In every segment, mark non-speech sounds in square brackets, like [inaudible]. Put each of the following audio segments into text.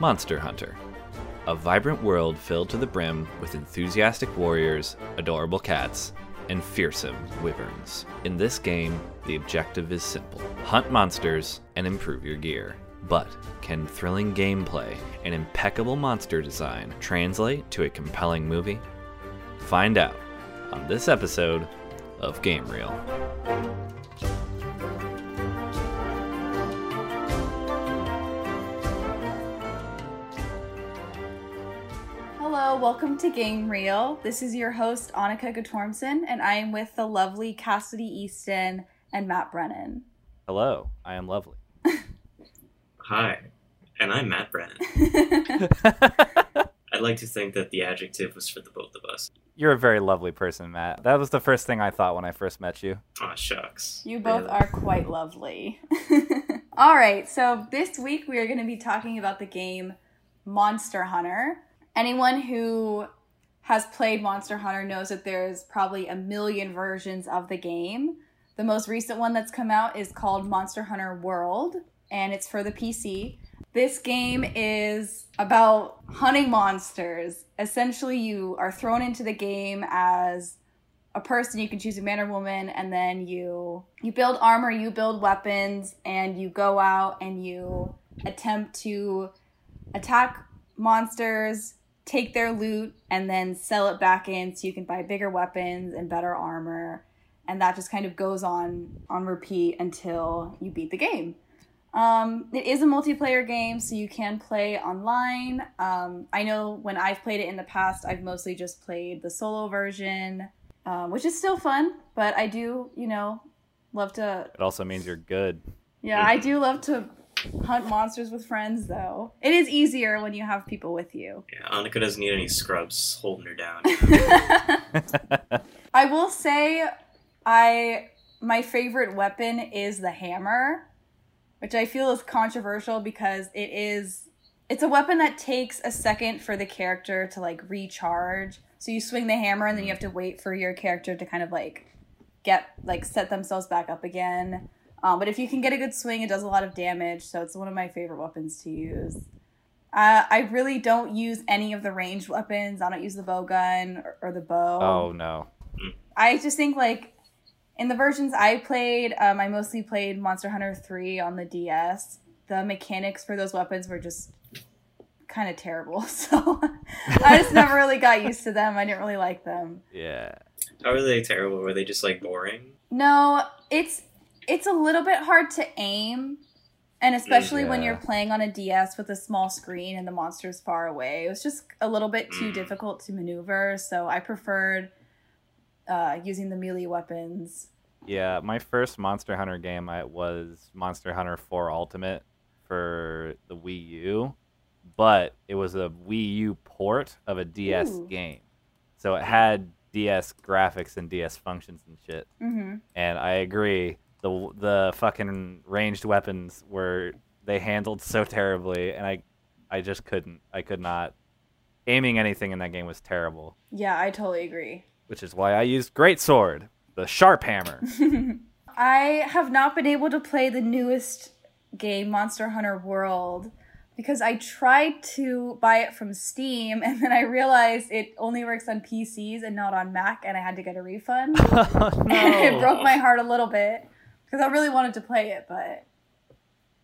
Monster Hunter. A vibrant world filled to the brim with enthusiastic warriors, adorable cats, and fearsome wyverns. In this game, the objective is simple hunt monsters and improve your gear. But can thrilling gameplay and impeccable monster design translate to a compelling movie? Find out on this episode of Game Reel. Welcome to Game Reel. This is your host, Annika Gatormson, and I am with the lovely Cassidy Easton and Matt Brennan. Hello, I am lovely. [laughs] Hi, and I'm Matt Brennan. [laughs] [laughs] I'd like to think that the adjective was for the both of us. You're a very lovely person, Matt. That was the first thing I thought when I first met you. Aw, shucks. You both Really? are quite lovely. All right, so this week we are going to be talking about the game Monster Hunter. Anyone who has played Monster Hunter knows that there's probably a million versions of the game. The most recent one that's come out is called Monster Hunter World, and it's for the PC. This game is about hunting monsters. Essentially, you are thrown into the game as a person you can choose a man or woman and then you you build armor you build weapons and you go out and you attempt to attack monsters take their loot and then sell it back in so you can buy bigger weapons and better armor and that just kind of goes on on repeat until you beat the game um, it is a multiplayer game, so you can play online. Um, I know when I've played it in the past, I've mostly just played the solo version, um, which is still fun. But I do, you know, love to. It also means you're good. Yeah, I do love to hunt monsters with friends, though. It is easier when you have people with you. Yeah, Annika doesn't need any scrubs holding her down. [laughs] I will say, I my favorite weapon is the hammer, which I feel is controversial because it is it's a weapon that takes a second for the character to like recharge. So you swing the hammer and then you have to wait for your character to kind of like get like set themselves back up again. Um, but if you can get a good swing, it does a lot of damage. So it's one of my favorite weapons to use. Uh, I really don't use any of the ranged weapons. I don't use the bow gun or, or the bow. Oh no. I just think like in the versions I played, um, I mostly played Monster Hunter 3 on the DS. The mechanics for those weapons were just kind of terrible. [laughs] So [laughs] I just never really got used to them. I didn't really like them. Yeah. How are they terrible? Were they just like boring? No, it's it's a little bit hard to aim. And especially when you're playing on a DS with a small screen and the monster's far away. It was just a little bit too Mm. difficult to maneuver, so I preferred uh, using the melee weapons. Yeah, my first Monster Hunter game I was Monster Hunter 4 Ultimate for the Wii U, but it was a Wii U port of a DS Ooh. game. So it had DS graphics and DS functions and shit. hmm And I agree, the the fucking ranged weapons were they handled so terribly and I I just couldn't. I could not aiming anything in that game was terrible, Yeah, I totally agree. which is why I used Great Sword, the sharp hammer. [laughs] I have not been able to play the newest game, Monster Hunter World, because I tried to buy it from Steam [laughs] and then I realized it only works on PCs and not on Mac, and I had to get a refund. [laughs] oh, And it broke my heart a little bit because I really wanted to play it, but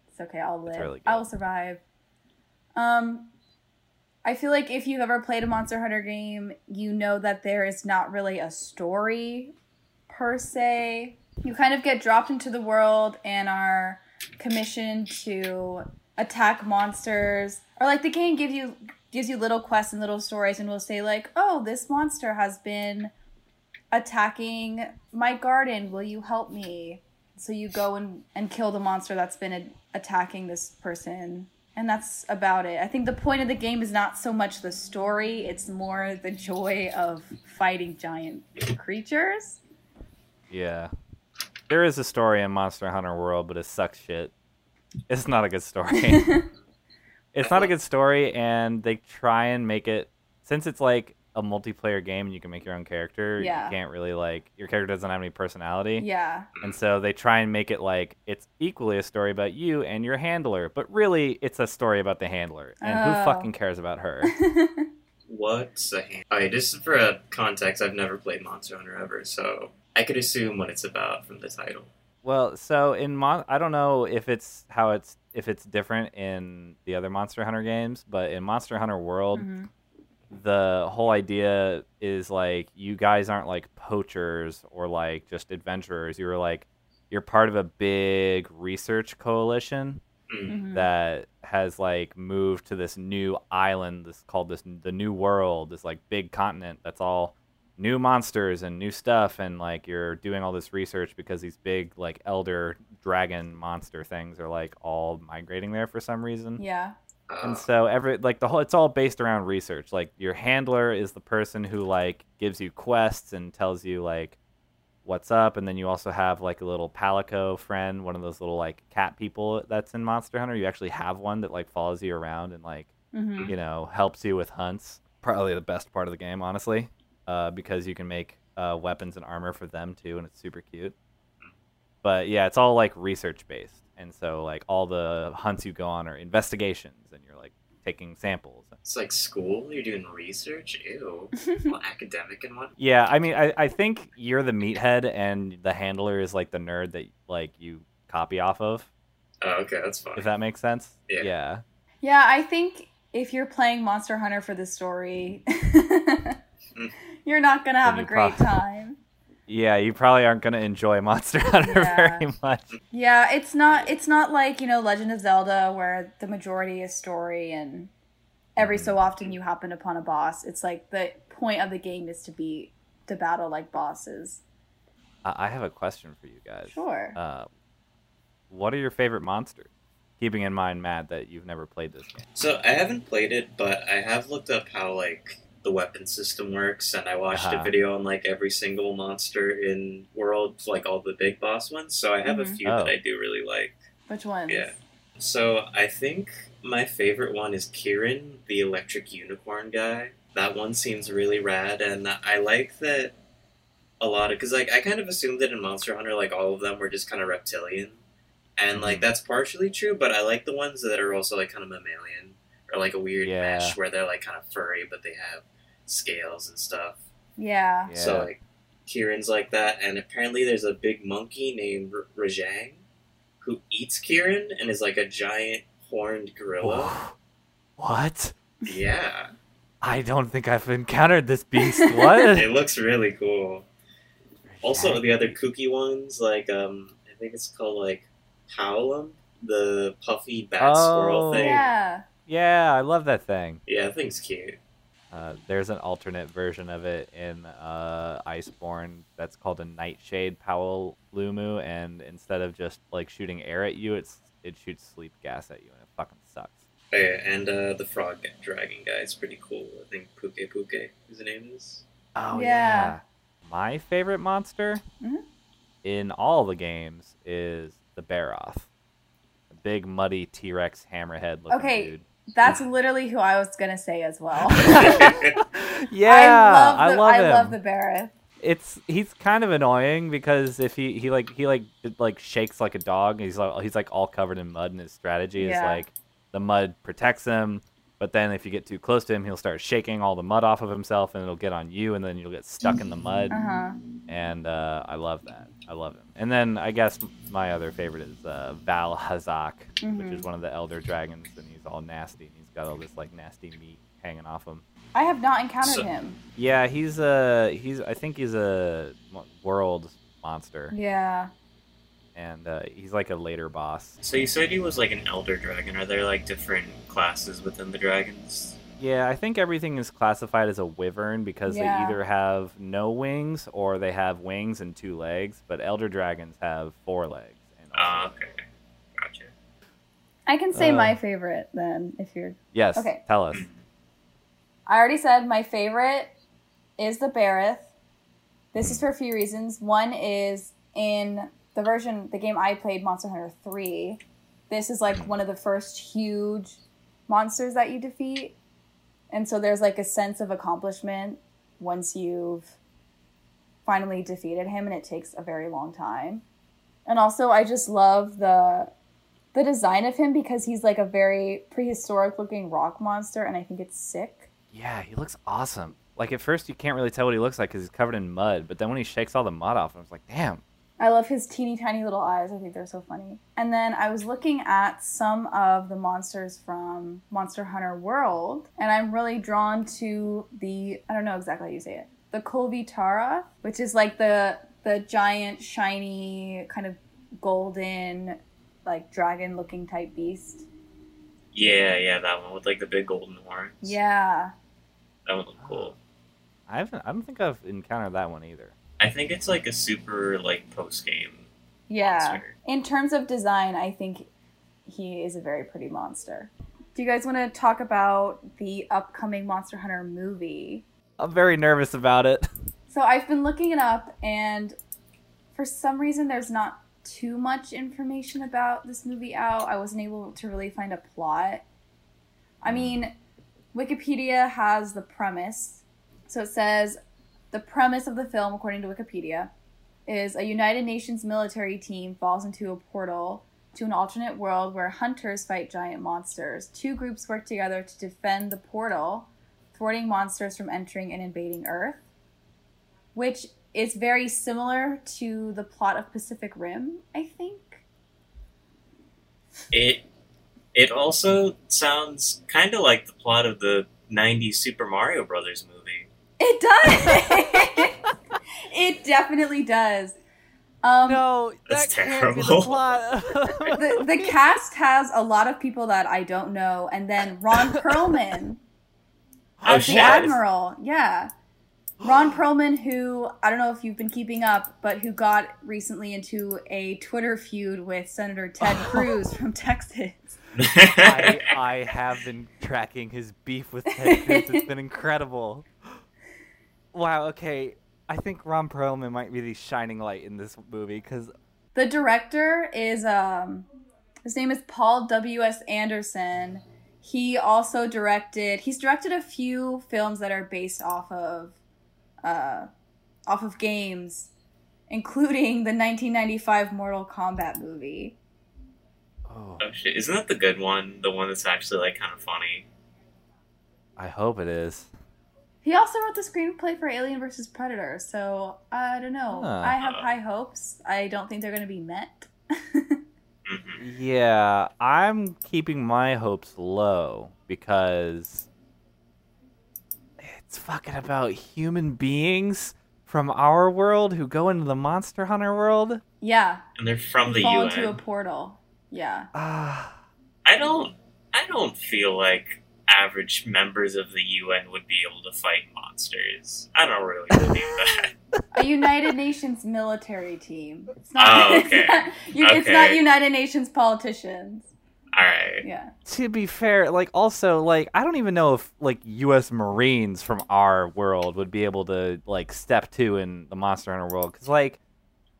it's okay. I'll live. really I will survive. Um, I feel like if you've ever played a Monster Hunter game, you know that there is not really a story per se. You kind of get dropped into the world and are commissioned to attack monsters, or like the game gives you gives you little quests and little stories, and will say like, "Oh, this monster has been." attacking my garden. Will you help me? So you go and, and kill the monster that's been a- attacking this person. And that's about it. I think the point of the game is not so much the story, it's more the joy of fighting giant creatures. Yeah. There is a story in Monster Hunter World, but it sucks shit. It's not a good story. [laughs] it's not a good story, and they try and make it since it's like a multiplayer game and you can make your own character, Yeah. you can't really like your character doesn't have any personality. Yeah. And so they try and make it like it's equally a story about you and your handler, but really it's a story about the handler. And Oh. who fucking cares about her? [laughs] What's a hand? Alright, just for a context, I've never played Monster Hunter ever, so I could assume what it's about from the title. well, so in Mon- I don't know if it's how it's if it's different in the other Monster Hunter games, but in Monster Hunter World, Mhm. The whole idea is like you guys aren't like poachers or like just adventurers. You're like you're part of a big research coalition Mm. Mhm. that has like moved to this new island this called this the new world this like big continent that's all new monsters and new stuff and like you're doing all this research because these big like elder dragon monster things are like all migrating there for some reason Yeah. And so every like the whole it's all based around research. Like your handler is the person who like gives you quests and tells you like what's up. And then you also have like a little palico friend one of those little like cat people that's in monster hunter. You actually have one that like follows you around and like hmm you know helps you with hunts. Probably the best part of the game honestly uh, because you can make uh, weapons and armor for them too and it's super cute. But yeah it's all like research based and so like all the hunts you go on are investigations and you're like taking samples it's like school, you're doing research? Ew. [laughs] Well, academic and what? yeah i mean I, I think you're the meathead and the handler is like the nerd that like you copy off of Oh, okay, that's fine. if that makes sense Yeah. yeah Yeah, I think if you're playing Monster Hunter for the story, mm. [laughs] you're not gonna have a great prob- time. Yeah you probably aren't going to enjoy [laughs] monster hunter Yeah. very much Yeah, it's not it's not like, you know, Legend of Zelda where the majority is story and every so often you happen upon a boss. It's like the point of the game is to be to battle like bosses. I I have a question for you guys. Sure. Uh, what are your favorite monsters? Keeping in mind, Matt, that you've never played this game. So I haven't played it, but I have looked up how like the weapon system works, and I watched Uh-huh. a video on like every single monster in World, like all the big boss ones. So I have a Mhm. few that Oh. I do really like. Which ones? Yeah. So I think my favorite one is Kirin, the electric unicorn guy. That one seems really rad, and I like that a lot of because like I kind of assumed that in Monster Hunter, like all of them were just kind of reptilian, and like Mhm. that's partially true. But I like the ones that are also like kind of mammalian or like a weird Yeah. mesh where they're like kind of furry, but they have scales and stuff. Yeah. Yeah. So like Kirin's like that, and apparently there's a big monkey named R- Rajang who eats Kirin and is like a giant horned gorilla. what? yeah, I don't think I've encountered this beast. [laughs] What? it looks really cool. Also, the other kooky ones, like um, I think it's called like Howlum, the puffy bat squirrel Oh. thing. Yeah. yeah, I love that thing. Yeah, that thing's cute. Uh, there's an alternate version of it in uh, Iceborne that's called a Nightshade Powell Lumu, and instead of just like shooting air at you, it's it shoots sleep gas at you, and it fucking sucks. Oh, yeah, and uh, the frog dragon guy is pretty cool. I think Puke Puke, his name is. Oh Yeah. yeah. My favorite monster Mhm. in all the games is the Barroth. A big muddy T Rex hammerhead looking Okay. dude. That's literally who I was gonna say as well. [laughs] yeah, I love the, I love him. love the Barroth. It's he's kind of annoying because if he, he like he like it, like shakes like a dog. He's like he's like all covered in mud, and his strategy is Yeah. like the mud protects him. But then if you get too close to him, he'll start shaking all the mud off of himself, and it'll get on you, and then you'll get stuck in the mud. Uh huh. and uh, I love that. I love him. And then I guess my other favorite is uh, Vaal Hazak, which Mhm. is one of the elder dragons, he's all nasty, and he's got all this like nasty meat hanging off him. I have not encountered So- him. Yeah, he's a he's I think he's a world monster, Yeah. and uh, he's like a later boss. So you said he was like an elder dragon. Are there like different classes within the dragons? Yeah, I think everything is classified as a wyvern because Yeah. they either have no wings or they have wings and two legs. But elder dragons have four legs. And Ah, okay, gotcha. I can say Uh, my favorite then if you're Yes. Okay. Tell us. I already said my favorite is the Barroth. This is for a few reasons. One is in the version, the game I played, Monster Hunter 3, this is like one of the first huge monsters that you defeat. And so there's like a sense of accomplishment once you've finally defeated him and it takes a very long time. And also I just love the the design of him because he's like a very prehistoric looking rock monster and I think it's sick. Yeah, he looks awesome. Like at first you can't really tell what he looks like because he's covered in mud, but then when he shakes all the mud off, I was like, damn. I love his teeny tiny little eyes. I think they're so funny. And then I was looking at some of the monsters from Monster Hunter World, and I'm really drawn to the I don't know exactly how you say it. The Kolvitara, which is like the the giant shiny kind of golden like dragon looking type beast. Yeah, yeah, that one with like the big golden horns. Yeah. That one looked cool. I haven't. I don't think I've encountered that one either. I think it's like a super like post game. Yeah. Monster. In terms of design, I think he is a very pretty monster. Do you guys want to talk about the upcoming Monster Hunter movie? I'm very nervous about it. So I've been looking it up, and for some reason, there's not too much information about this movie out. I wasn't able to really find a plot. I mm. mean, Wikipedia has the premise. So it says the premise of the film, according to Wikipedia, is a United Nations military team falls into a portal to an alternate world where hunters fight giant monsters. Two groups work together to defend the portal, thwarting monsters from entering and invading Earth, which is very similar to the plot of Pacific Rim, I think. It it also sounds kind of like the plot of the '90s Super Mario Brothers movie. It does. [laughs] it definitely does. Um, no, That's that can't be the terrible. plot. [laughs] the, the cast has a lot of people that I don't know, and then Ron [laughs] Perlman Oh as the admiral. Yeah, Ron Perlman, who I don't know if you've been keeping up, but who got recently into a Twitter feud with Senator Ted [laughs] Cruz from Texas. I, [laughs] I have been tracking his beef with Ted Cruz. It's been incredible. Wow. Okay, I think Ron Perlman might be the shining light in this movie because The director is um his name is Paul W S Anderson. He also directed he's directed a few films that are based off of uh off of games including the 1995 Mortal Kombat movie. oh, oh shit! Isn't that the good one? The one that's actually like kind of funny. I hope it is. He also wrote the screenplay for Alien vs Predator, so I don't know. Huh. I have high hopes. I don't think they're going to be met. hmm Yeah, I'm keeping my hopes low because it's fucking about human beings from our world who go into the Monster Hunter world. yeah, And they're from the fall UN. into a portal. Yeah. Ah. I don't. I don't feel like average members of the UN would be able to fight monsters. I don't really believe that. [laughs] [laughs] a United Nations military team. It's not. Oh, it's, okay. not you, it's not United Nations politicians. All right. Yeah. to be fair, like also like I don't even know if like U.S. Marines from our world would be able to like step two in the Monster Hunter world because like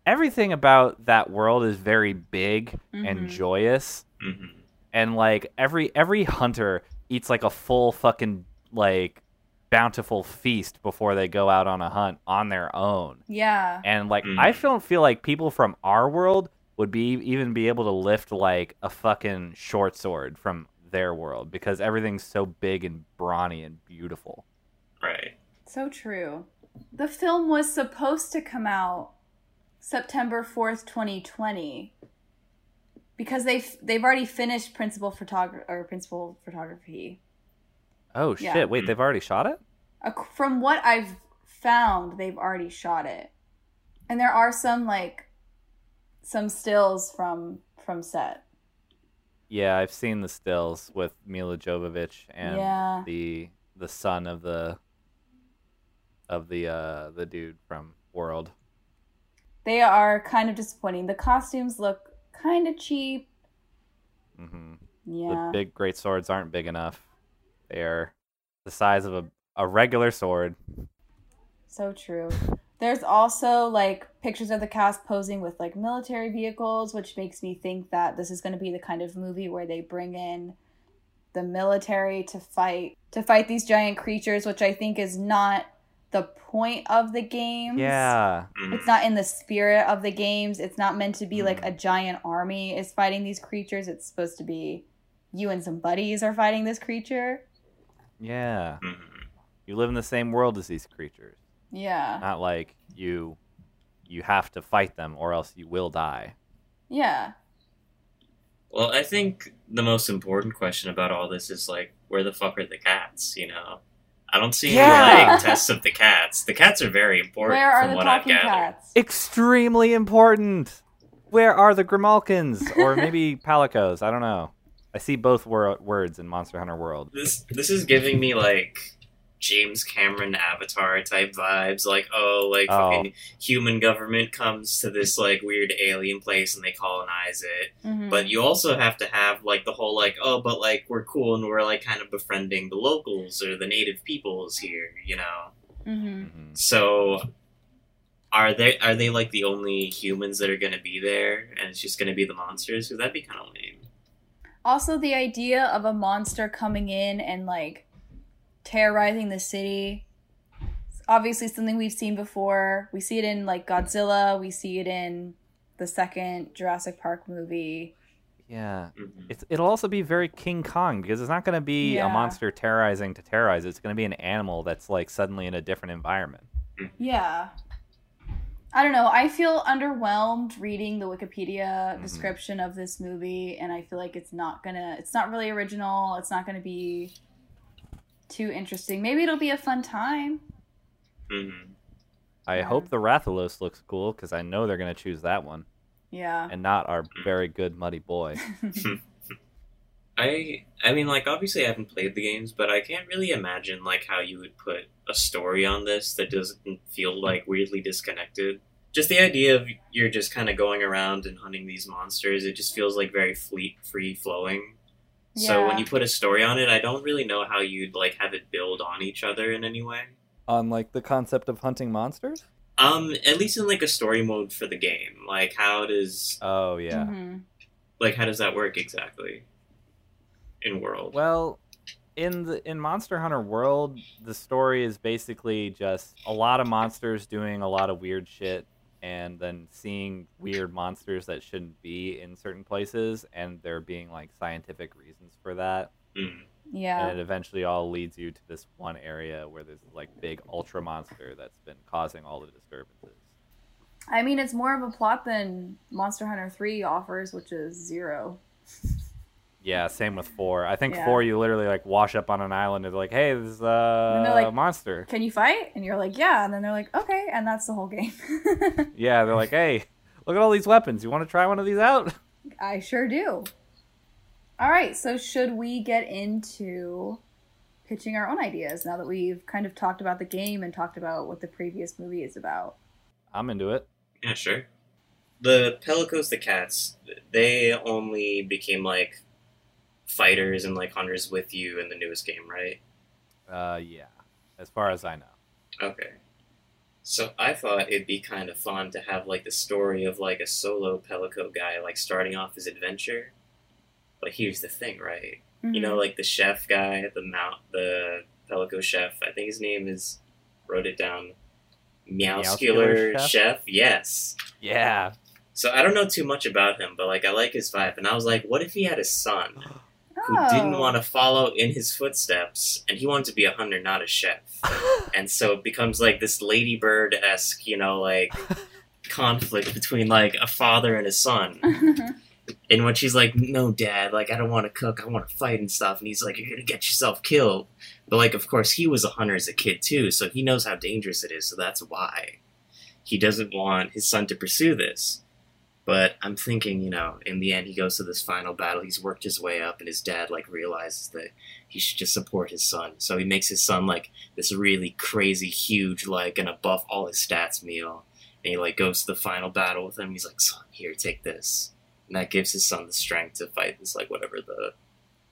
everything about that world is very big and Mhm. joyous, hmm and like every every hunter eats like a full fucking like bountiful feast before they go out on a hunt on their own. Yeah. And like Mm. I don't feel like people from our world would be even be able to lift like a fucking short sword from their world because everything's so big and brawny and beautiful. Right. So true. The film was supposed to come out September 4th, 2020 because they've they've already finished principal photography or principal photography. Oh shit! Yeah. Wait, they've already shot it? From what I've found, they've already shot it. And there are some like some stills from from set. Yeah, I've seen the stills with Milla Jovovich and Yeah. the the son of the of the uh the dude from World. They are kind of disappointing. The costumes look kind of cheap. hmm Yeah. The big great swords aren't big enough. They are the size of a a regular sword. So true. There's also like pictures of the cast posing with like military vehicles, which makes me think that this is going to be the kind of movie where they bring in the military to fight to fight these giant creatures, which I think is not the point of the games. Yeah. Mhm. It's not in the spirit of the games. It's not meant to be like Mhm. a giant army is fighting these creatures. It's supposed to be you and some buddies are fighting this creature. Yeah. Mhm. You live in the same world as these creatures. Yeah. Not like you you have to fight them or else you will die. Yeah. Well, I think the most important question about all this is like, where the fuck are the cats? You know, I don't see Yeah. any like tests of the cats. The cats are very important Where are from the what I've talking gathered. cats? Extremely important. Where are the Grimalkynes or maybe [laughs] Palicos? I don't know. I see both wor- words in Monster Hunter World. This this is giving me like James Cameron Avatar type vibes. Like, oh, like Oh. fucking human government comes to this like weird alien place and they colonize it. Mhm. But you also have to have like the whole like, oh, but like we're cool and we're like kind of befriending the locals or the native peoples here, you know. Mhm. Mhm. So are they are they like the only humans that are going to be there and it's just going to be the monsters? Because that'd be kind of lame. Also, the idea of a monster coming in and like terrorizing the city. It's obviously something we've seen before. We see it in like Godzilla. We see it in the second Jurassic Park movie. Yeah. Mhm. It's, it'll also be very King Kong because it's not going to be Yeah. a monster terrorizing to terrorize. It's going to be an animal that's like suddenly in a different environment. Yeah. I don't know. I feel underwhelmed reading the Wikipedia Mhm. description of this movie, and I feel like it's not gonna. It's not really original. It's not gonna be too interesting. Maybe it'll be a fun time. Mhm. I Yeah. hope the Rathalos looks cool because I know they're going to choose that one Yeah. and not our very good Muddy Boy. [laughs] [laughs] I I mean like obviously I haven't played the games, but I can't really imagine like how you would put a story on this that doesn't feel like weirdly disconnected. Just the idea of you're just kind of going around and hunting these monsters, it just feels like very fleet free flowing. So when you put a story on it, I don't really know how you'd like have it build on each other in any way. On like the concept of hunting monsters? Um, at least in like a story mode for the game. Like how does Oh, yeah. Mhm. like how does that work exactly? In world. Well, in the in Monster Hunter World, the story is basically just a lot of monsters doing a lot of weird shit and then seeing weird monsters that shouldn't be in certain places and there being like scientific reasons for that. Mm. Yeah. And it eventually all leads you to this one area where there's like big ultra monster that's been causing all the disturbances. I mean, it's more of a plot than Monster Hunter 3 offers, which is zero. [laughs] Yeah, same with four. I think Yeah. four you literally like wash up on an island and they're like, "Hey, there's uh, And they're like- a monster." Can you fight? And you're like, yeah. And then they're like, okay. And that's the whole game. [laughs] Yeah, they're like, "Hey, look at all these weapons. You want to try one of these out?" I sure do. All right, so should we get into pitching our own ideas now that we've kind of talked about the game and talked about what the previous movie is about? I'm into it. Yeah, sure. The Palicos, the cats, they only became like fighters and like hunters with you in the newest game, right? Uh, yeah, as far as I know. Okay. So I thought it'd be kind of fun to have like the story of like a solo Palico guy like starting off his adventure. But here's the thing, right? You know, like the chef guy, the mount, the Palico chef. I think his name is. Wrote it down. Meowscular Meowscular chef? chef. Yes. Yeah. So I don't know too much about him, but like I like his vibe, and I was like, what if he had a son [gasps] [laughs] who didn't want to follow in his footsteps, and he wanted to be a hunter, not a chef, [laughs] and so it becomes like this ladybird esque, you know, like conflict between like a father and a son, [laughs] and when she's like, no, dad, like I don't want to cook, I want to fight and stuff, and he's like, you're gonna get yourself killed, but like of course he was a hunter as a kid too, so he knows how dangerous it is, so that's why he doesn't want his son to pursue this. But I'm thinking, you know, in the end, he goes to this final battle. He's worked his way up, and his dad like realizes that he should just support his son. So he makes his son like this really crazy, huge, like gonna buff all his stats meal. And he like goes to the final battle with him. He's like, "Son, here, take this," and that gives his son the strength to fight this like whatever the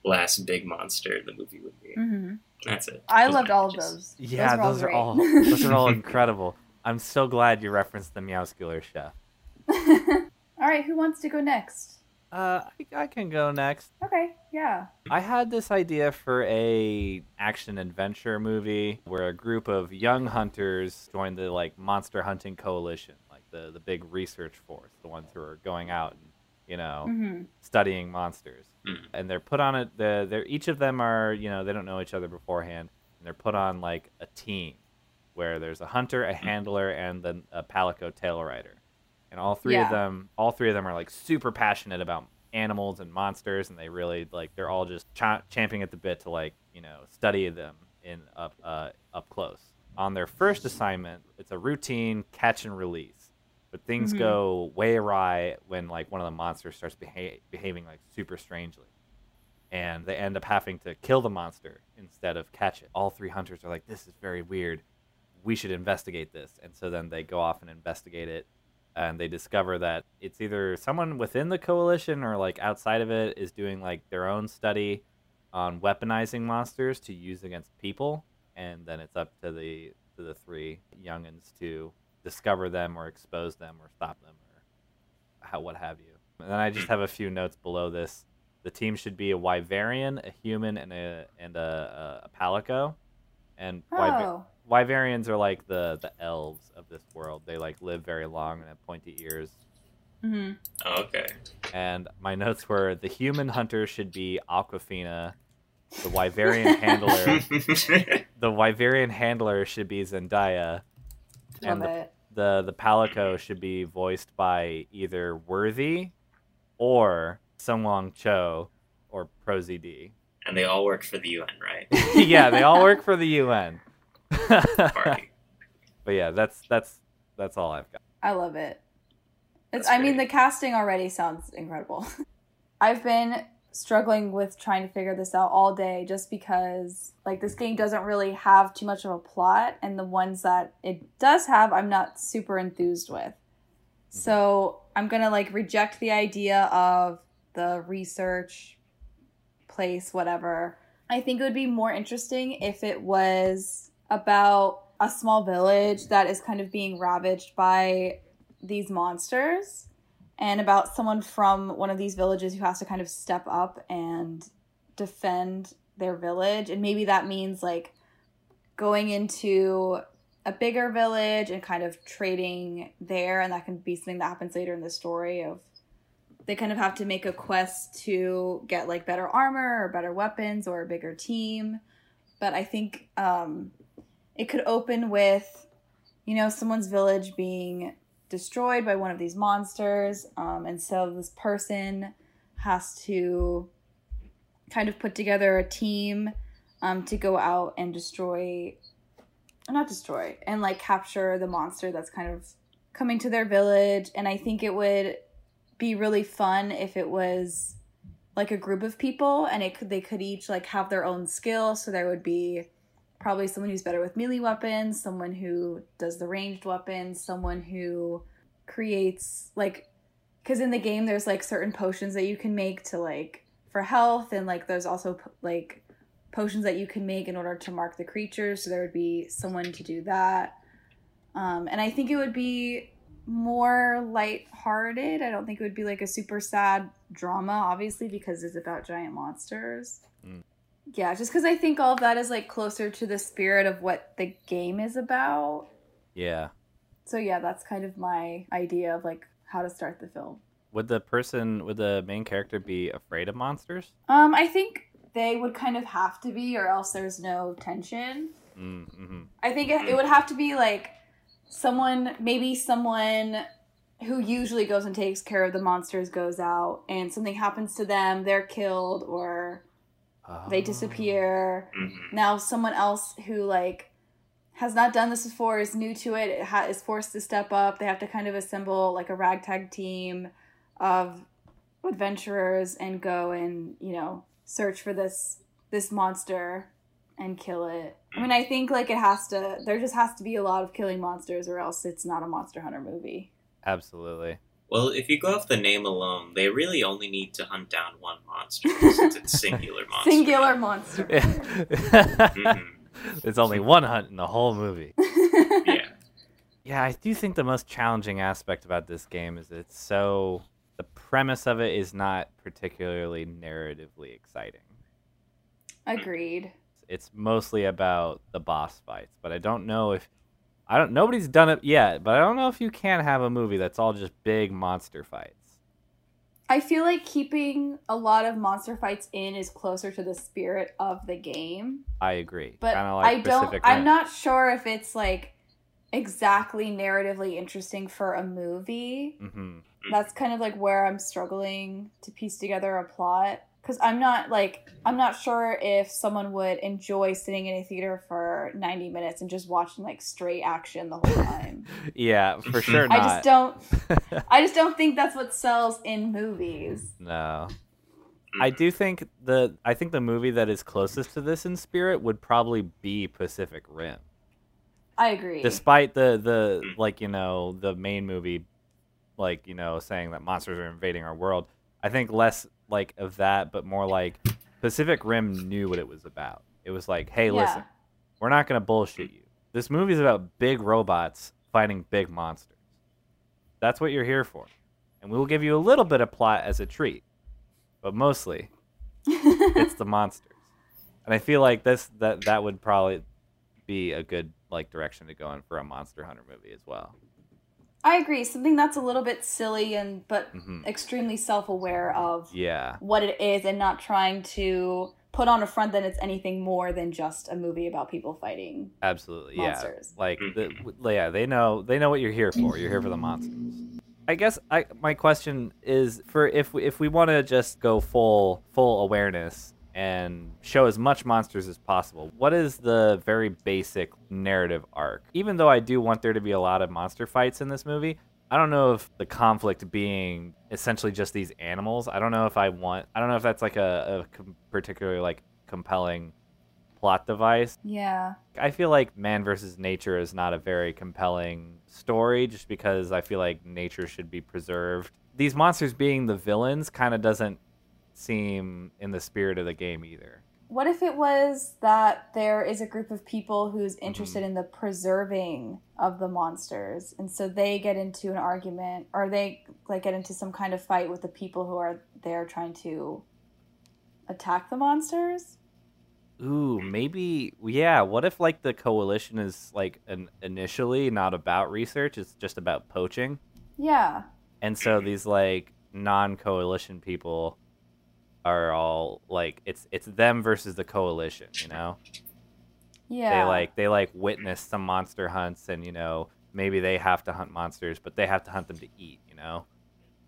last big monster in the movie would be. hmm That's it. I Those loved all of those. Yeah, those, those are all all [laughs] those are all incredible. I'm so glad you referenced the Meowscular chef. [laughs] all right, who wants to go next? Uh, I, I can go next. Okay, yeah. I had this idea for a action adventure movie where a group of young hunters join the like monster hunting coalition, like the the big research force, the ones who are going out and you know hmm studying monsters. Mhm. And they're put on it. The they're each of them are you know they don't know each other beforehand, and they're put on like a team where there's a hunter, a handler, and then a palico tail rider. And all three Yeah. of them, all three of them are like super passionate about animals and monsters, and they really like they're all just cha- champing at the bit to like you know study them in up uh, up close. On their first assignment, it's a routine catch and release, but things Mhm. go way awry when like one of the monsters starts beha- behaving like super strangely, and they end up having to kill the monster instead of catch it. All three hunters are like, "This is very weird. We should investigate this," and so then they go off and investigate it and they discover that it's either someone within the coalition or like outside of it is doing like their own study on weaponizing monsters to use against people and then it's up to the to the three youngins to discover them or expose them or stop them or how what have you. And then i just have a few notes below this. The team should be a wyverian a human and a and a, a, a palico and wyver- Oh, Wyverians are like the the elves of this world. They like live very long and have pointy ears. hmm Oh, okay. And my notes were the human hunter should be Awkwafina. The Wyverian handler, [laughs] the Wyverian handler should be Zendaya, love and the, it. the the Palico should be voiced by either Worthy or Sung Wong Cho or Prosy D. and they all work for the UN, right? [laughs] yeah, they all work for the UN. [laughs] But yeah, that's that's that's all I've got. I love it. It's, That's I mean, the casting already sounds incredible. [laughs] I've been struggling with trying to figure this out all day just because, like, this game doesn't really have too much of a plot, and the ones that it does have, I'm not super enthused with. Mm-hmm. So I'm gonna, like, reject the idea of the research place, whatever. I think it would be more interesting if it was about a small village that is kind of being ravaged by these monsters and about someone from one of these villages who has to kind of step up and defend their village and maybe that means like going into a bigger village and kind of trading there and that can be something that happens later in the story of they kind of have to make a quest to get like better armor or better weapons or a bigger team. But i think um it could open with you know someone's village being destroyed by one of these monsters um, and so this person has to kind of put together a team um, to go out and destroy not destroy and like capture the monster that's kind of coming to their village. And i think it would be really fun if it was like a group of people and it could they could each like have their own skill. So there would be probably someone who's better with melee weapons, someone who does the ranged weapons, someone who creates like because in the game there's like certain potions that you can make to like for health and like there's also like potions that you can make in order to mark the creatures. So there would be someone to do that. Um, and i think it would be more light-hearted i don't think it would be like a super sad drama obviously because it's about giant monsters Mm. yeah just because i think all of that is like closer to the spirit of what the game is about Yeah. so yeah that's kind of my idea of like how to start the film Would the person, would the main character be afraid of monsters? um i think they would kind of have to be or else there's no tension Mm, hmm I think it, it would have to be like someone, maybe someone who usually goes and takes care of the monsters goes out and something happens to them, they're killed or they disappear. Mhm. Now someone else who like has not done this before is new to it, it ha- is forced to step up. They have to kind of assemble like a ragtag team of adventurers and go and you know search for this this monster and kill it. I mean, I think like it has to. There just has to be a lot of killing monsters, or else it's not a Monster Hunter movie. Absolutely. Well, if you go off the name alone, they really only need to hunt down one monster since it's [laughs] singular monster. Singular monster. [laughs] Mhm. There's only one hunt in the whole movie. [laughs] Yeah. Yeah, I do think the most challenging aspect about this game is it's so the premise of it is not particularly narratively exciting. Agreed. It's mostly about the boss fights, but I don't know if I don't nobody's done it yet, but I don't know if you can have a movie that's all just big monster fights. I feel like keeping a lot of monster fights in is closer to the spirit of the game. I agree. But like I don't Pacific I'm Rim. not sure if it's like exactly narratively interesting for a movie. Mhm. That's kind of like where I'm struggling to piece together a plot cuz I'm not like I'm not sure if someone would enjoy sitting in a theater for 90 minutes and just watching like straight action the whole time. [laughs] Yeah, for mm-hmm. sure I just don't [laughs] I just don't think that's what sells in movies. no. Mm. I do think the I think the movie that is closest to this in spirit would probably be Pacific Rim. I agree. Despite the the mm. like, you know, the main movie like, you know, saying that monsters are invading our world. I think less like of that, but more like Pacific Rim knew what it was about. It was like, hey, Yeah. listen, we're not going to bullshit you. This movie's about big robots fighting big monsters. That's what you're here for. And we will give you a little bit of plot as a treat. But mostly, [laughs] it's the monsters. And I feel like this that that would probably be a good like direction to go in for a Monster Hunter movie as well. I agree. Something that's a little bit silly and but Mhm. extremely self-aware of Yeah. what it is and not trying to put on a front that it's anything more than just a movie about people fighting. Absolutely, Monsters. yeah. Like, the, Mhm. yeah, they know they know what you're here for. You're here for the monsters. I guess I my question is for if we, if we want to just go full full awareness and show as much monsters as possible. What is the very basic narrative arc? Even though I do want there to be a lot of monster fights in this movie, I don't know if the conflict being essentially just these animals. I don't know if I want. I don't know if that's like a, a particularly like compelling plot device. Yeah. I feel like man versus nature is not a very compelling story just because I feel like nature should be preserved. These monsters being the villains kind of doesn't seem in the spirit of the game either. What if it was that there is a group of people who's mm-hmm. interested in the preserving of the monsters and so they get into an argument or they like get into some kind of fight with the people who are there trying to attack the monsters? Ooh, maybe yeah, what if like the coalition is like an initially not about research, it's just about poaching? Yeah. And so these like non-coalition people are all like it's it's them versus the coalition, you know? Yeah. they like they like witness some monster hunts and you know maybe they have to hunt monsters but they have to hunt them to eat you know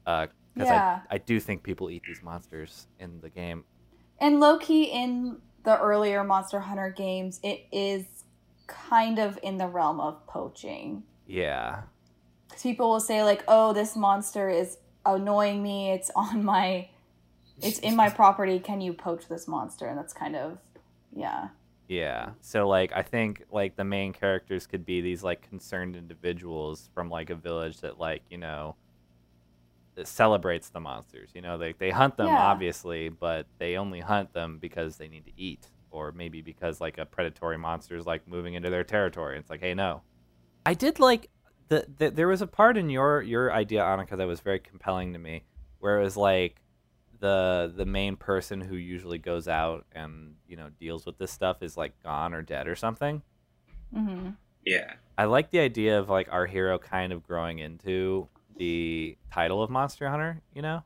Uh, because Yeah. I, I do think people eat these monsters in the game And low key in the earlier Monster Hunter games, it is kind of in the realm of poaching. yeah Because people will say like, "Oh, this monster is annoying me. It's on my, it's in my property. Can you poach this monster?" And that's kind of, yeah, yeah so like i think like the main characters could be these like concerned individuals from like a village that like you know that celebrates the monsters you know they, they hunt them Yeah. obviously but they only hunt them because they need to eat or maybe because like a predatory monster is like moving into their territory it's like hey no i did like the, the there was a part in your your idea annika that was very compelling to me where it was like the the main person who usually goes out and you know deals with this stuff is like gone or dead or something hmm Yeah. I like the idea of like our hero kind of growing into the title of Monster Hunter, you know?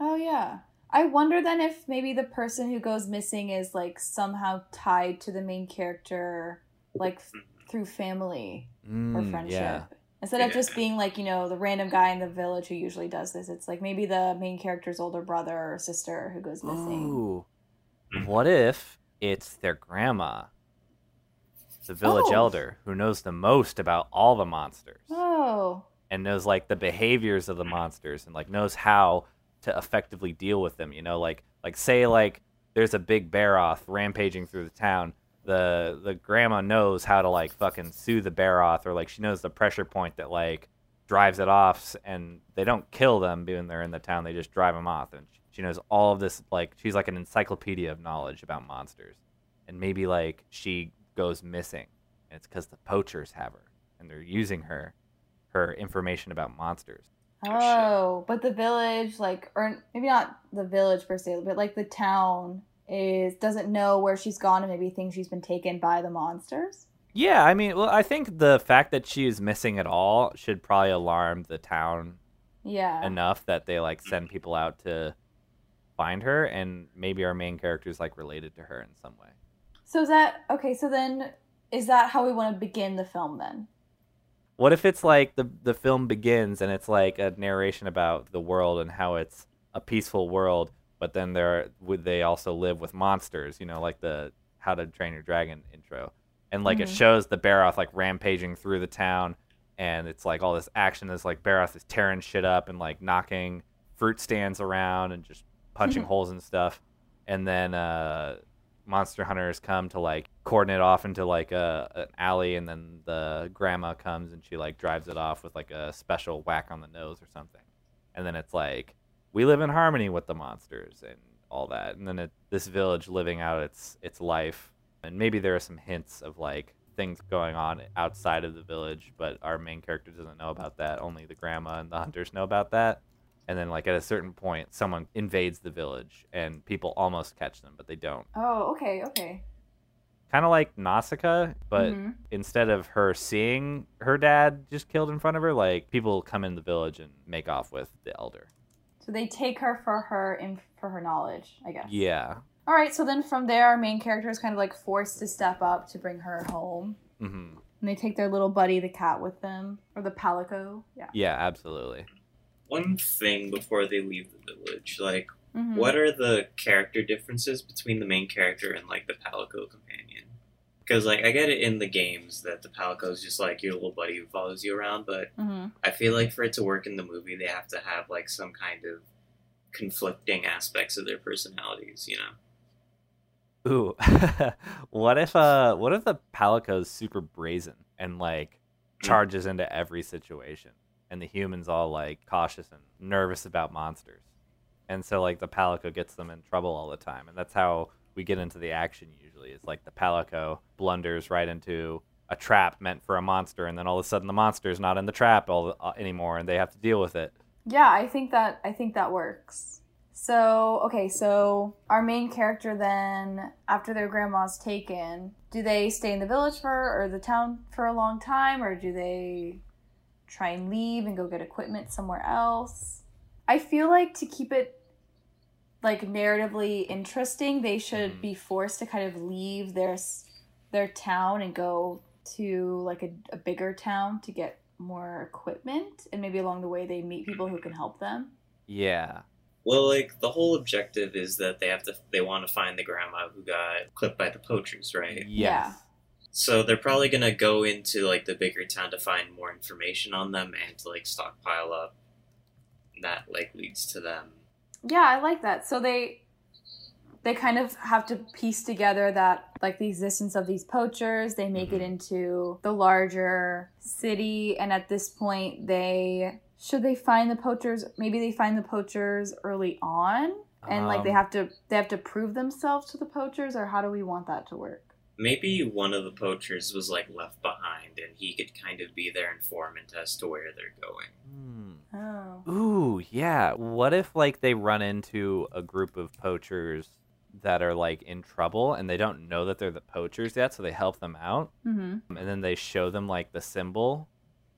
oh yeah. I wonder then if maybe the person who goes missing is like somehow tied to the main character, like f- through family or Mm, friendship. Yeah. Instead of just being like, you know, the random guy in the village who usually does this, it's like maybe the main character's older brother or sister who goes missing. Ooh. Mhm. What if it's their grandma, the village Oh. elder, who knows the most about all the monsters Oh. and knows like the behaviors of the monsters and like knows how to effectively deal with them, you know, like like say like there's a big bear off rampaging through the town. The the grandma knows how to like fucking soothe the bear off or like she knows the pressure point that like drives it off and they don't kill them when they're in the town they just drive them off. And she knows all of this like she's like an encyclopedia of knowledge about monsters. And maybe like she goes missing and it's because the poachers have her and they're using her her information about monsters. Oh, oh but the village, like, or maybe not the village per se, but like the town is doesn't know where she's gone and maybe thinks she's been taken by the monsters. Yeah, I mean, well, I think the fact that she is missing at all should probably alarm the town Yeah. enough that they like send people out to find her, and maybe our main character is like related to her in some way. so is that okay? So then, is that how we want to begin the film then? What if it's like the the film begins and it's like a narration about the world and how it's a peaceful world, but then there would they also live with monsters, you know, like the How to Train Your Dragon intro, and like it Mhm. shows the Barroth like rampaging through the town, and it's like all this action is like Barroth is tearing shit up and like knocking fruit stands around and just punching [laughs] holes and stuff, and then uh monster hunters come to like cordon it off into like a an alley and then the grandma comes and she like drives it off with like a special whack on the nose or something. And then it's like we live in harmony with the monsters and all that and then it, this village living out its its life and maybe there are some hints of like things going on outside of the village but our main character doesn't know about that only the grandma and the hunters know about that and then like at a certain point someone invades the village and people almost catch them but they don't Oh, okay, okay. kind of like Nausicaa, but Mhm. instead of her seeing her dad just killed in front of her, like people come in the village and make off with the elder. So they take her for her in for her knowledge, I guess. Yeah. All right. So then from there, our main character is kind of like forced to step up to bring her home. hmm And they take their little buddy, the cat, with them, or the palico. Yeah. Yeah, absolutely. One thing before they leave the village, like, Mhm. what are the character differences between the main character and like the Palico companion? Because like I get it in the games that the Palico is just like your little buddy who follows you around, but Mhm. I feel like for it to work in the movie, they have to have like some kind of conflicting aspects of their personalities, you know? Ooh, [laughs] what if uh, what if the Palico's super brazen and like charges into every situation, and the humans all like cautious and nervous about monsters, and so like the Palico gets them in trouble all the time, and that's how we get into the action usually. It's like the Palico blunders right into a trap meant for a monster, and then all of a sudden the monster's not in the trap all uh, anymore, and they have to deal with it. Yeah, I think that I think that works. So okay, so our main character then, after their grandma's taken, do they stay in the village for or the town for a long time, or do they try and leave and go get equipment somewhere else? I feel like to keep it like narratively interesting, they should Mhm. be forced to kind of leave their their town and go to like a, a bigger town to get more equipment and maybe along the way they meet people who can help them Yeah, Well, like the whole objective is that they have to they want to find the grandma who got clipped by the poachers, right? yes. Yeah. So they're probably gonna go into like the bigger town to find more information on them and to like stockpile up. And that like leads to them. Yeah i like that. So they they kind of have to piece together that like the existence of these poachers. They make it Mhm. into the larger city. And at this point they should they find the poachers maybe they find the poachers early on. And like they Um, have to they have to prove themselves to the poachers or how do we want that to work Maybe one of the poachers was like left behind and he could kind of be their informant as to where they're going. Hmm. oh Ooh, yeah. What if like they run into a group of poachers that are like in trouble and they don't know that they're the poachers yet, so they help them out mm-hmm. and then they show them like the symbol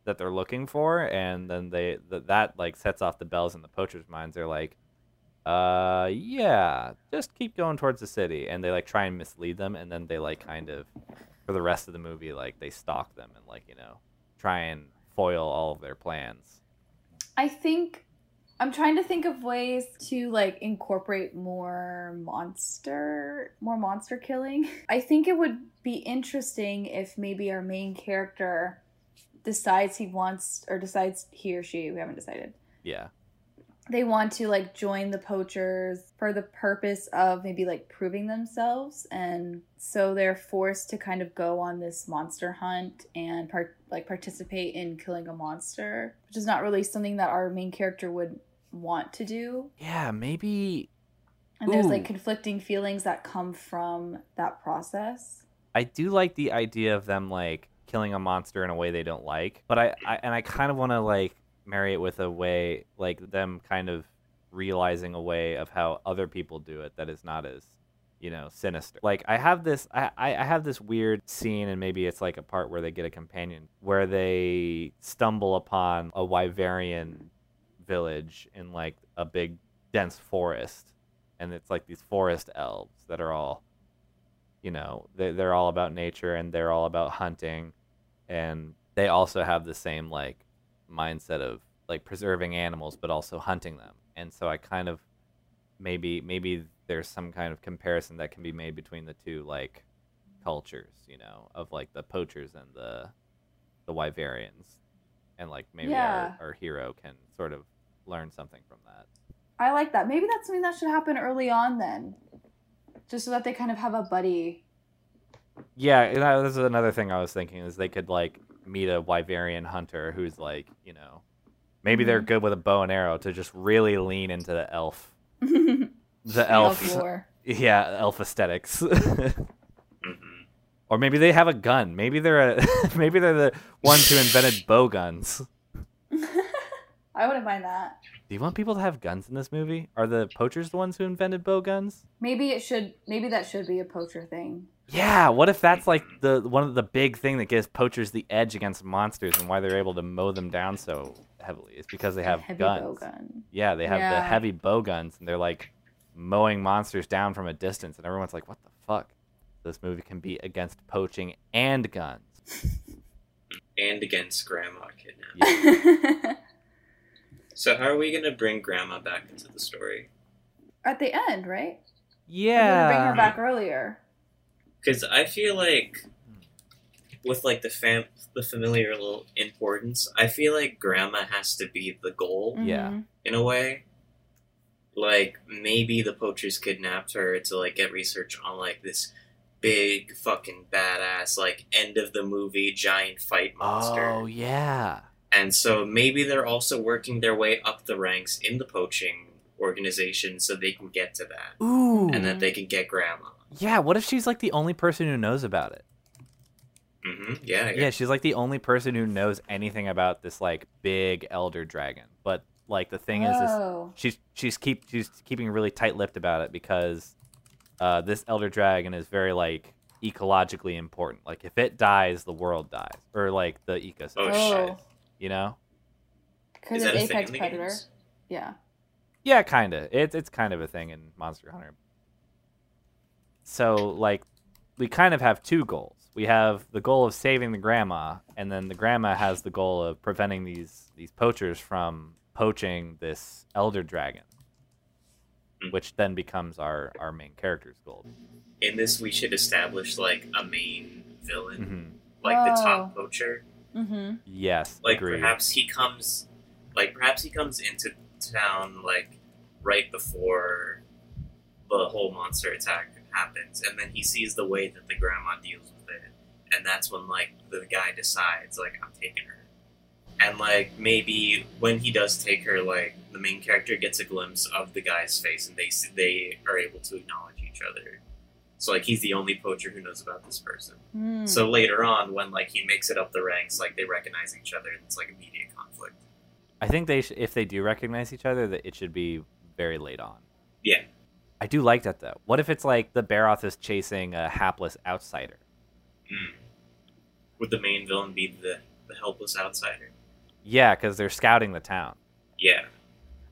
that they're looking for and then they th- that like sets off the bells in the poachers' minds. They're like, "Uh, yeah, just keep going towards the city." And they like try and mislead them and then they like kind of for the rest of the movie like they stalk them and like, you know, try and foil all of their plans. I think I'm trying to think of ways to like incorporate more monster, more monster killing. [laughs] I think it would be interesting if maybe our main character decides he wants or decides he or she, we haven't decided. Yeah. They want to like join the poachers for the purpose of maybe like proving themselves and so they're forced to kind of go on this monster hunt and part like participate in killing a monster, which is not really something that our main character would want to do. Yeah, maybe And there's like conflicting feelings that come from that process. I do like the idea of them like killing a monster in a way they don't like, but I, I and I kind of want to like marry it with a way like them kind of realizing a way of how other people do it that is not as you know sinister. Like i have this i i have this weird scene and maybe it's like a part where they get a companion where they stumble upon a wyverian village in like a big dense forest and it's like these forest elves that are all you know they, they're all about nature and they're all about hunting and they also have the same like mindset of like preserving animals but also hunting them and so i kind of maybe maybe there's some kind of comparison that can be made between the two like cultures you know of like the poachers and the the wyverians and like maybe Yeah. our, our hero can sort of learn something from that I like that. Maybe that's something that should happen early on then. Just so that they kind of have a buddy. Yeah, and that was another thing I was thinking is they could like meet a Wyverian hunter who's like, you know, maybe they're Mhm. good with a bow and arrow to just really lean into the elf, [laughs] the the elf, lore. yeah, elf aesthetics. [laughs] hmm or maybe they have a gun. Maybe they're a, [laughs] maybe they're the ones who invented bow guns. I wouldn't mind that. Do you want people to have guns in this movie? Are the poachers the ones who invented bow guns? Maybe it should. Maybe that should be a poacher thing. Yeah, what if that's like the one of the big thing that gives poachers the edge against monsters and why they're able to mow them down so heavily is because they have heavy guns. bow gun. Yeah, they have the Yeah. heavy bow guns and they're like mowing monsters down from a distance and everyone's like, "What the fuck?" This movie can be against poaching and guns. [laughs] And against Grandma kidnapping. Yeah. [laughs] So how are we gonna bring Grandma back into the story? At the end, right? We're bring her back earlier. Because I feel like with like the fam the familial importance, I feel like Grandma has to be the goal Yeah. Mhm. in a way. Like maybe the poachers kidnapped her to like get research on like this big fucking badass like end of the movie giant fight monster. Oh, yeah. And so maybe they're also working their way up the ranks in the poaching organization so they can get to that. Ooh. And that they can get grandma. yeah, what if she's like the only person who knows about it? hmm Yeah, Yeah, she's like the only person who knows anything about this like big elder dragon. But like the thing is, is Oh. she's she's keep she's keeping really tight-lipped about it because uh, this elder dragon is very like ecologically important. Like if it dies, the world dies, or like the ecosystem. Oh, Oh. shit. You know? Because Is of that a thing apex predator. games? Yeah. Yeah, kind of. It's it's kind of a thing in Monster Hunter. So like, we kind of have two goals. We have the goal of saving the grandma, and then the grandma has the goal of preventing these these poachers from poaching this elder dragon, Mm. which then becomes our our main character's goal. In this, we should establish like a main villain, hmm like the top poacher. Mm-hmm. Yes, Like agreed. perhaps he comes, like perhaps he comes into town like right before the whole monster attack happens, and then he sees the way that the grandma deals with it, and that's when like the guy decides like I'm taking her, and like maybe when he does take her, like the main character gets a glimpse of the guy's face, and they s- they are able to acknowledge each other. So like he's the only poacher who knows about this person. Mm. So later on, when like he makes it up the ranks, like they recognize each other, and it's like immediate conflict. I think they sh- if they do recognize each other, that it should be very late on. Yeah. I do like that though. What if it's like the Barroth is chasing a hapless outsider? Mm. Would the main villain be the the helpless outsider? Yeah, because they're scouting the town. Yeah.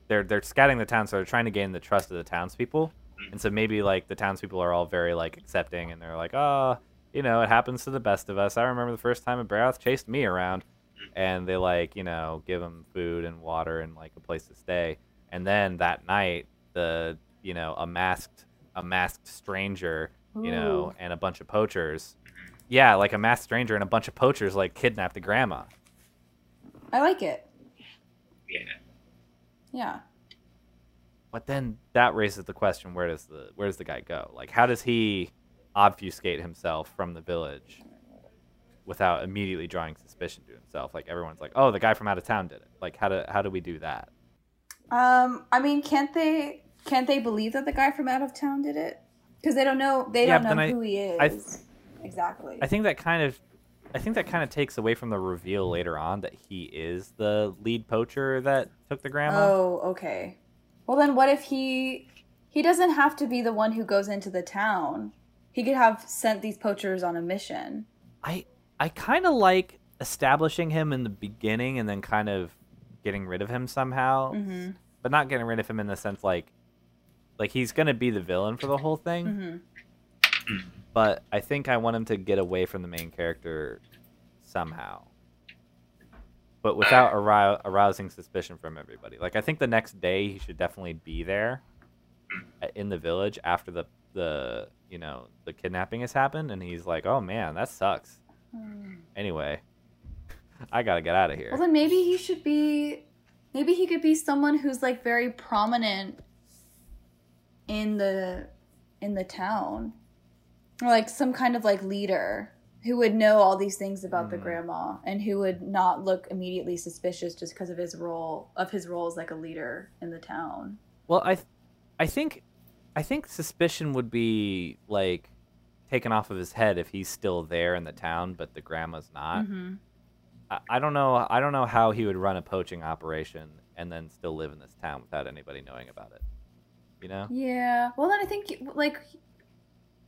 They're they're scouting the town, so they're trying to gain the trust of the townspeople. And so maybe like the townspeople are all very like accepting, and they're like, oh, you know, it happens to the best of us. I remember the first time a Barroth chased me around, and they like you know give him food and water and like a place to stay. And then that night, the you know a masked a masked stranger, you know, and a bunch of poachers. Yeah, like a masked stranger and a bunch of poachers like kidnapped the grandma. I like it. Yeah. Yeah. But then that raises the question: Where does the where does the guy go? Like, how does he obfuscate himself from the village without immediately drawing suspicion to himself? Like everyone's like, "Oh, the guy from out of town did it." Like, how do how do we do that? Um. I mean, can't they? Can't they believe that the guy from out of town did it? Because they don't know. They Yeah, don't know I- who he is. I th- exactly. I think that kind of I think that kind of takes away from the reveal later on that he is the lead poacher that took the grandma. Oh, okay. Well, then what if he he doesn't have to be the one who goes into the town? He could have sent these poachers on a mission. I I kind of like establishing him in the beginning and then kind of getting rid of him somehow, Mhm. but not getting rid of him in the sense like like he's gonna be the villain for the whole thing. Mhm. But I think I want him to get away from the main character somehow, but without arou- arousing suspicion from everybody. Like I think the next day he should definitely be there uh, in the village after the the you know the kidnapping has happened, and he's like, "Oh man, that sucks." Anyway, [laughs] I gotta get out of here. Well, then maybe he should be. Maybe he could be someone who's like very prominent in the in the town, or like some kind of like leader who would know all these things about the Mm. grandma and who would not look immediately suspicious just because of his role of his role as like a leader in the town. Well, I, th- I think, I think suspicion would be like taken off of his head if he's still there in the town, but the grandma's not. hmm I, I don't know. I don't know how he would run a poaching operation and then still live in this town without anybody knowing about it. You know? Yeah. Well, then I think like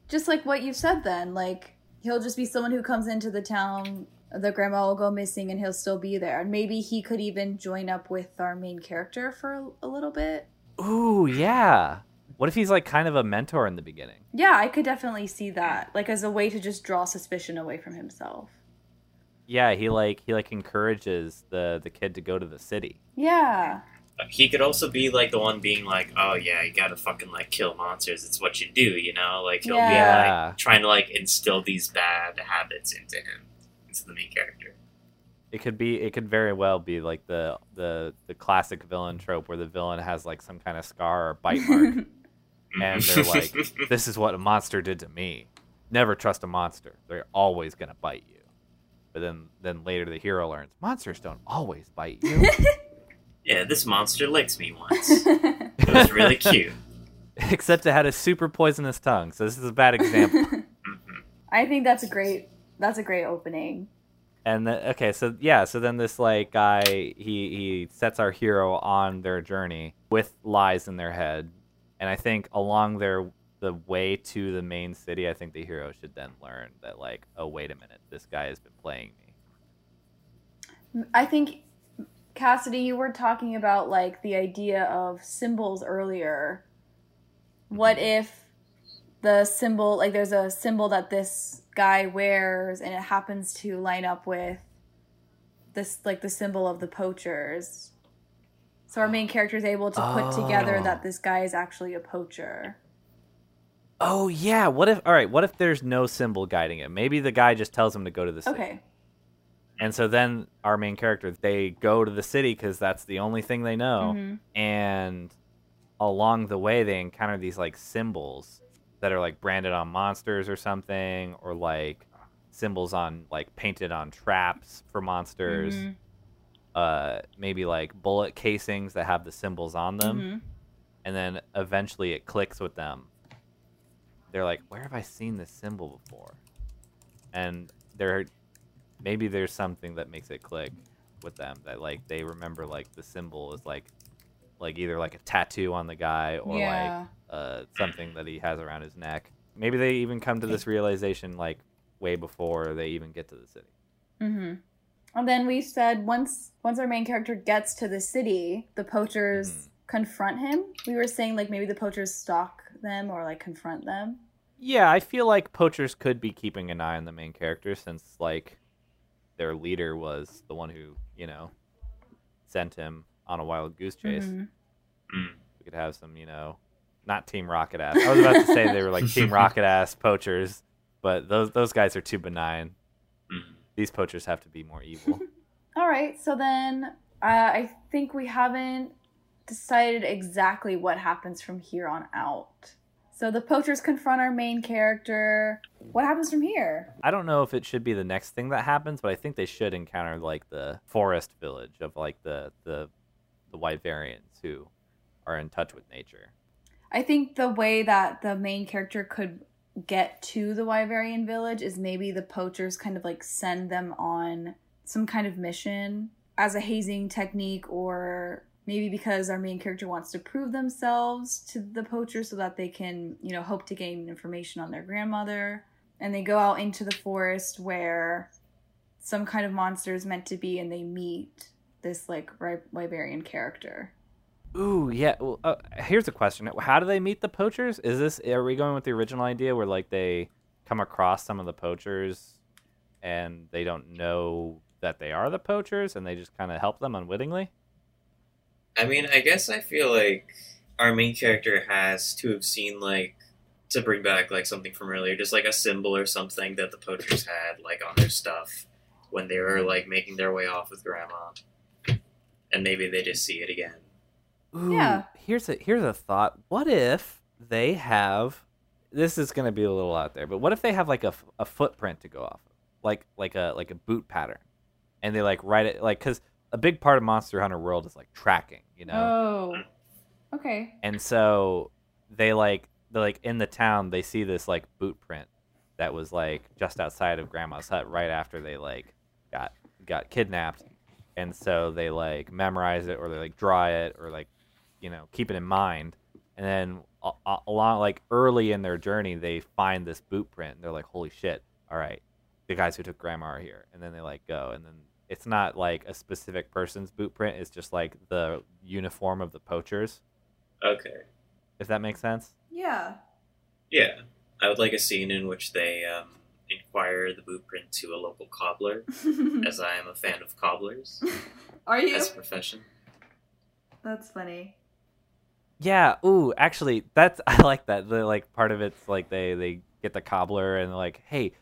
just like what you said then, like he'll just be someone who comes into the town, the grandma will go missing and he'll still be there. And maybe he could even join up with our main character for a, a little bit. Ooh, yeah. What if he's like kind of a mentor in the beginning? Yeah, I could definitely see that. Like as a way to just draw suspicion away from himself. Yeah, he like he like encourages the the kid to go to the city. Yeah. He could also be like the one being like, "Oh yeah, you gotta fucking like kill monsters. It's what you do," you know. Like he'll be like trying to like instill these bad habits into him, into the main character. It could be. It could very well be like the the the classic villain trope where the villain has like some kind of scar or bite mark, [laughs] and they're mm-hmm. like, "This is what a monster did to me. Never trust a monster. They're always gonna bite you." But then then later the hero learns monsters don't always bite you. [laughs] yeah, this monster licked me once. [laughs] It was really cute. [laughs] Except it had a super poisonous tongue. So this is a bad example. [laughs] I think that's a great that's a great opening. And the, okay, so yeah, so then this like guy he he sets our hero on their journey with lies in their head, and I think along their the way to the main city, I think the hero should then learn that like, oh wait a minute, this guy has been playing me. I think Cassidy, you were talking about like the idea of symbols earlier. What mm-hmm. if the symbol, like there's a symbol that this guy wears and it happens to line up with this, like the symbol of the poachers? So our main character is able to put together Oh. that this guy is actually a poacher. Oh yeah, what if all right, what if there's no symbol guiding him? Maybe the guy just tells him to go to the city. Okay. And so then our main character, they go to the city because that's the only thing they know. Mhm. And along the way, they encounter these like symbols that are like branded on monsters or something, or like symbols on like painted on traps for monsters. Mhm. Uh, maybe like bullet casings that have the symbols on them. Mhm. And then eventually it clicks with them. They're like, where have I seen this symbol before? And they're maybe there's something that makes it click with them that like they remember like the symbol is like like either like a tattoo on the guy or Yeah. like uh, something that he has around his neck. Maybe they even come to this realization like way before they even get to the city. Mm-hmm. And then we said once once our main character gets to the city, the poachers Mhm. confront him. We were saying like maybe the poachers stalk them or like confront them. Yeah, I feel like poachers could be keeping an eye on the main character since like their leader was the one who, you know, sent him on a wild goose chase. Mhm. Mm. We could have some, you know, not Team Rocket ass. I was about to say they were like [laughs] Team Rocket ass poachers, but those those guys are too benign. Mm. These poachers have to be more evil. [laughs] All right, so then uh, I think we haven't decided exactly what happens from here on out. So the poachers confront our main character. What happens from here? I don't know if it should be the next thing that happens, but I think they should encounter like the forest village of like the the the Wyverians who are in touch with nature. I think the way that the main character could get to the Wyverian village is maybe the poachers kind of like send them on some kind of mission as a hazing technique or maybe because our main character wants to prove themselves to the poachers so that they can, you know, hope to gain information on their grandmother. And they go out into the forest where some kind of monster is meant to be and they meet this like Wyverian character. Ooh, yeah. Well, uh, here's a question: How do they meet the poachers? Is this are we going with the original idea where like they come across some of the poachers and they don't know that they are the poachers and they just kind of help them unwittingly? I mean, I guess I feel like our main character has to have seen like to bring back like something from earlier, just like a symbol or something that the poachers had like on their stuff when they were like making their way off with grandma, and maybe they just see it again. Ooh, Yeah. Here's a here's a thought. What if they have? This is going to be a little out there, but what if they have like a, a footprint to go off of, like like a like a boot pattern, and they like write it like because a big part of Monster Hunter World is like tracking, you know, Oh. Okay. and so they like they like in the town they see this like boot print that was like just outside of Grandma's hut right after they like got got kidnapped, and so they like memorize it or they like draw it or like you know keep it in mind. And then a- a- along like early in their journey they find this boot print and they're like holy shit. All right. The guys who took grandma are here. And then they like go and then it's not like a specific person's boot print it's just like the uniform of the poachers Okay, if that makes sense Yeah. yeah, I would like a scene in which they um, inquire the blueprint to a local cobbler, [laughs] as I am a fan of cobblers [laughs] Are you? as a profession. That's funny. yeah ooh actually that's [laughs] i like that the like part of it's like they they get the cobbler and they're like hey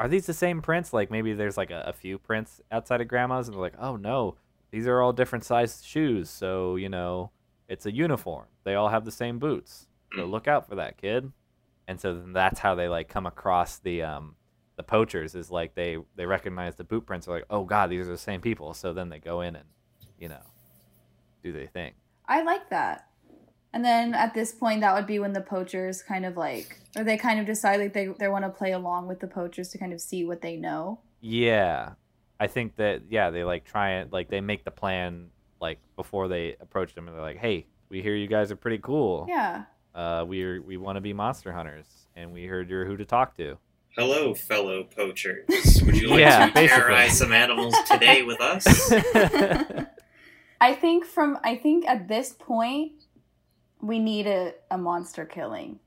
are these the same prints? Like maybe there's like a, a few prints outside of grandma's and they're like oh no these are all different sized shoes so you know it's a uniform. They all have the same boots. So Mm. look out for that kid. And so then that's how they like come across the um the poachers is like they they recognize the boot prints. Are like oh god these are the same people. So then they go in and you know do their thing. I like that. And then at this point, that would be when the poachers kind of like, or they kind of decide like they, they want to play along with the poachers to kind of see what they know. Yeah, I think that yeah they like try and like they make the plan like before they approach them and they're like, hey, we hear you guys are pretty cool. Yeah. Uh, we we want to be monster hunters and we heard you're who to talk to. Hello, fellow poachers. [laughs] Would you like Yeah, to basically. terrorize some animals today with us? [laughs] [laughs] I think from, I think at this point, we need a, a monster killing.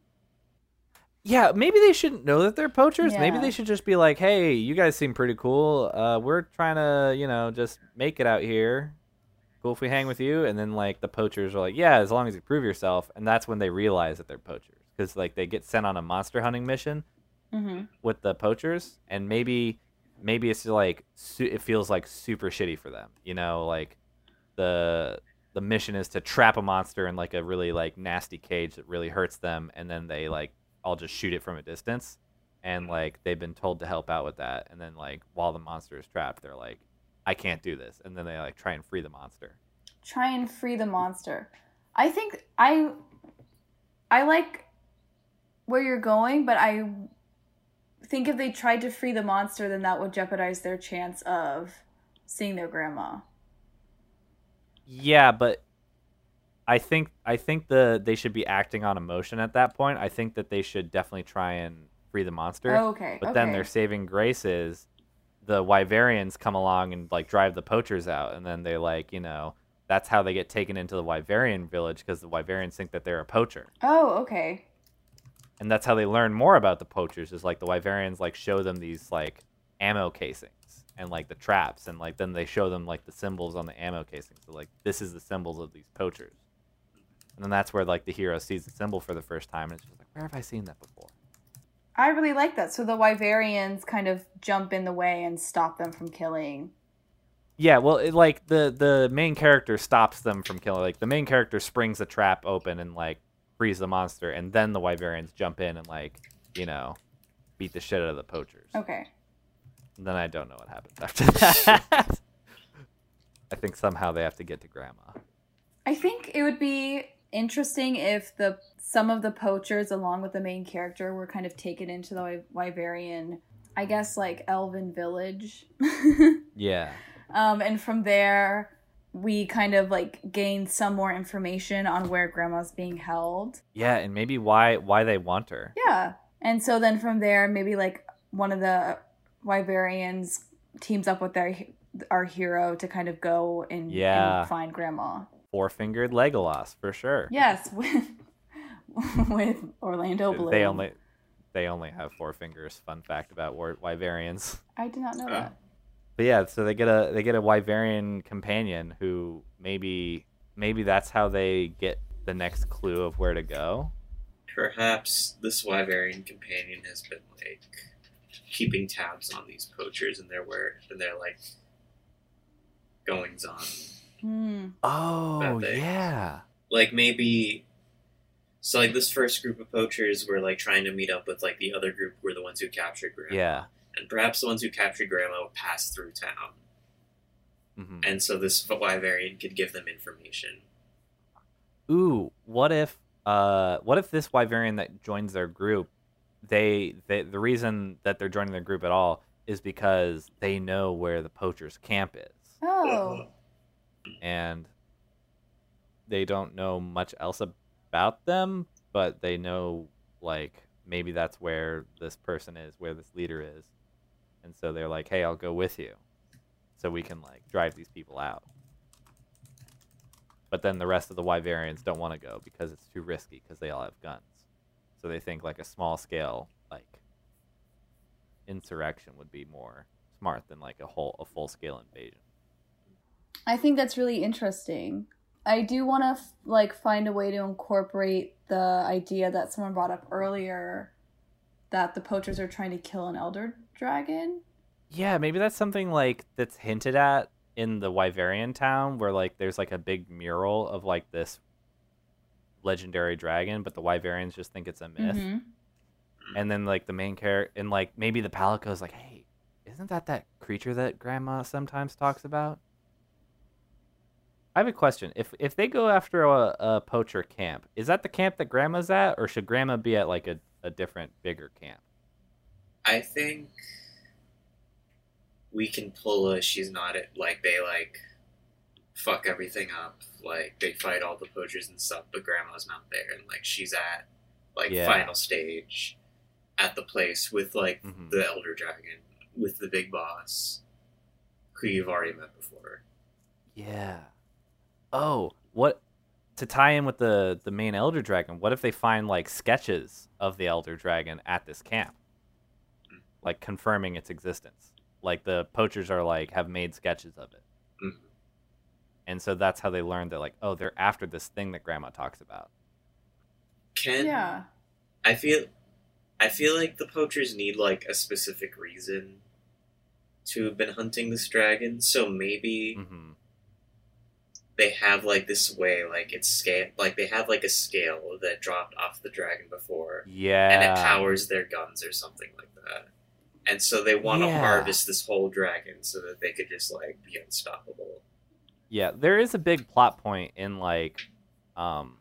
yeah, maybe they shouldn't know that they're poachers. Maybe they should just be like, hey, you guys seem pretty cool. Uh, we're trying to you know just make it out here. Cool if we hang with you. And then like the poachers are like, yeah, as long as you prove yourself. And that's when they realize that they're poachers because like they get sent on a monster hunting mission. Mm-hmm. with the poachers and maybe maybe it's like su- it feels like super shitty for them you know like the the mission is to trap a monster in like a really like nasty cage that really hurts them and then they like all just shoot it from a distance and like they've been told to help out with that and then like while the monster is trapped they're like i can't do this and then they like try and free the monster Try and free the monster. I think I, I like where you're going, but I think if they tried to free the monster, then that would jeopardize their chance of seeing their grandma. Yeah, but I think I think the they should be acting on emotion at that point. I think that they should definitely try and free the monster. Oh, okay. But okay. then their saving grace is the Wyverians come along and like drive the poachers out, and then they like you know that's how they get taken into the Wyverian village because the Wyverians think that they're a poacher, Oh, okay. and that's how they learn more about the poachers. Is like the Wyverians like show them these like ammo casings and like the traps, and like then they show them like the symbols on the ammo casing So like this is the symbols of these poachers, and then that's where like the hero sees the symbol for the first time, and it's just like where have I seen that before? I really like that. So the Wyverians kind of jump in the way and stop them from killing. Yeah, well, it, like the the main character stops them from killing. Like the main character springs the trap open and like frees the monster, and then the Wyverians jump in and like you know beat the shit out of the poachers. Okay. Then I don't know what happens after that. [laughs] I think somehow they have to get to Grandma. I think it would be interesting if the some of the poachers, along with the main character, were kind of taken into the Wy- Wyverian, I guess, like Elven village. [laughs] Yeah. um, and from there, we kind of like gain some more information on where Grandma's being held. Yeah, and maybe why why they want her. Yeah. And so then from there, maybe like one of the Wyverians teams up with their our hero to kind of go and, Yeah. and find Grandma. Four fingered Legolas for sure. Yes, [laughs] with with Orlando Bloom. They only they only have four fingers. Fun fact about War- Wyverians. I did not know that. But yeah, so they get a they get a Wyverian companion who maybe maybe that's how they get the next clue of where to go. Perhaps this Wyverian companion has been like keeping tabs on these poachers and their where and their like goings on. Hmm. Oh they- yeah. Like maybe so like this first group of poachers were like trying to meet up with like the other group who were the ones who captured Grandma. Yeah. And perhaps the ones who captured Grandma would pass through town. hmm And so this Wyverian could give them information. Ooh, what if uh what if this Wyverian that joins their group, they, they the reason that they're joining their group at all is because they know where the poachers camp is. Oh. and they don't know much else about them, but they know like maybe that's where this person is, where this leader is. And so they're like, "Hey, I'll go with you." So we can like drive these people out. But then the rest of the Wyverians don't want to go because it's too risky because they all have guns. So they think like a small scale like insurrection would be more smart than like a whole a full scale invasion. I think that's really interesting. I do want to f- like find a way to incorporate the idea that someone brought up earlier that the poachers are trying to kill an elder dragon. Yeah, maybe that's something like that's hinted at in the Wyverian town where like there's like a big mural of like this legendary dragon, but the Wyverians just think it's a myth. Mhm. And then like the main character and like maybe the Palico's like, "Hey, isn't that that creature that grandma sometimes talks about?" I have a question. If if they go after a, a poacher camp, is that the camp that grandma's at or should grandma be at like a, a different bigger camp? I think we can pull a she's not it like they like fuck everything up. Like they fight all the poachers and stuff, but grandma's not there and like she's at like Yeah. final stage at the place with like Mhm. the elder dragon with the big boss who you've already met before. Yeah. Oh, what to tie in with the the main elder dragon? What if they find like sketches of the elder dragon at this camp, like confirming its existence? Like the poachers are like have made sketches of it. And so that's how they learned that like oh they're after this thing that Grandma talks about. Can Yeah. I feel I feel like the poachers need like a specific reason to have been hunting this dragon, so maybe hmm they have like this way, like it's scale, like they have like a scale that dropped off the dragon before, Yeah. and it powers their guns or something like that. And so they want to Yeah. harvest this whole dragon so that they could just like be unstoppable. Yeah, there is a big plot point in like um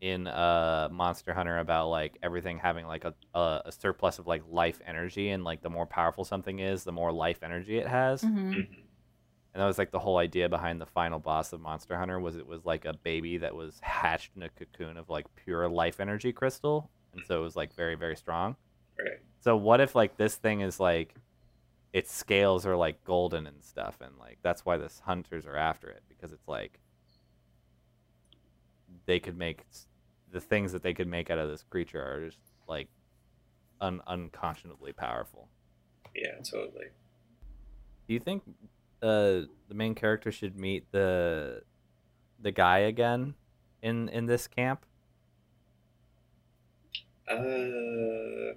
in uh Monster Hunter about like everything having like a, a a surplus of like life energy and like the more powerful something is, the more life energy it has. hmm Mhm. And that was like the whole idea behind the final boss of Monster Hunter was it was like a baby that was hatched in a cocoon of like pure life energy crystal. And so it was like very very strong. Right. So what if like this thing is like its scales are like golden and stuff and like that's why the hunters are after it because it's like they could make the things that they could make out of this creature are just like un- unconscionably powerful. Yeah, totally. Do you think uh, the main character should meet the the guy again in in this camp? Uh,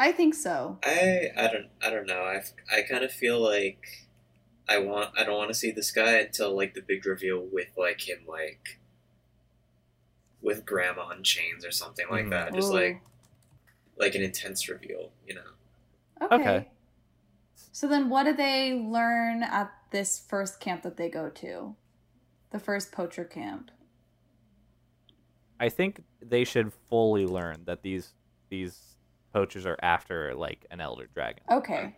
I think so. I I don't I don't know. I I kind of feel like I want I don't want to see this guy until like the big reveal with like him like with grandma on chains or something like Mhm. that. Just Ooh. like like an intense reveal, you know. okay. Okay. So then, what do they learn at this first camp that they go to? The first poacher camp. I think they should fully learn that these these poachers are after like an elder dragon. Okay.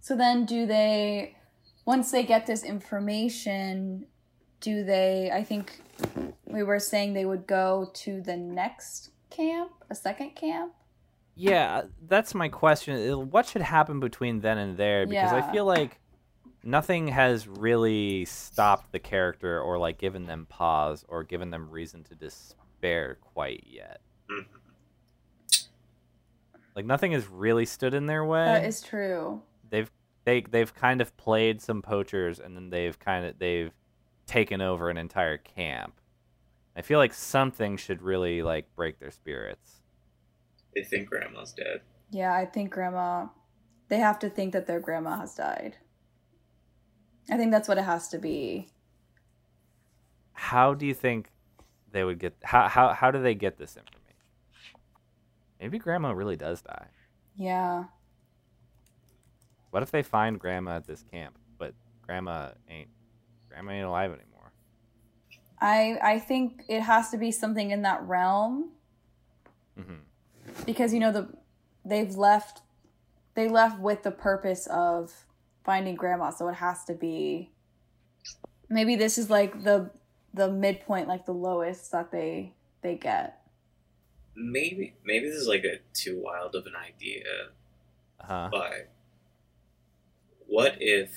So then, do they, once they get this information, do they, I think we were saying they would go to the next camp, a second camp? Yeah, that's my question. Uh, What should happen between then and there? Because I feel like nothing has really stopped the character or like given them pause or given them reason to despair quite yet. Mhm. Like nothing has really stood in their way. That is true. they've they they've kind of played some poachers and then they've kind of they've taken over an entire camp. I feel like something should really like break their spirits. They think grandma's dead. Yeah, I think grandma, they have to think that their grandma has died. I think that's what it has to be. How do you think they would get how how how do they get this information? Maybe grandma really does die. Yeah. What if they find grandma at this camp, but grandma ain't grandma ain't alive anymore? I I think it has to be something in that realm hmm because you know the they've left they left with the purpose of finding grandma so it has to be maybe this is like the the midpoint like the lowest that they they get Maybe maybe this is like a too wild of an idea, Uh-huh. but what if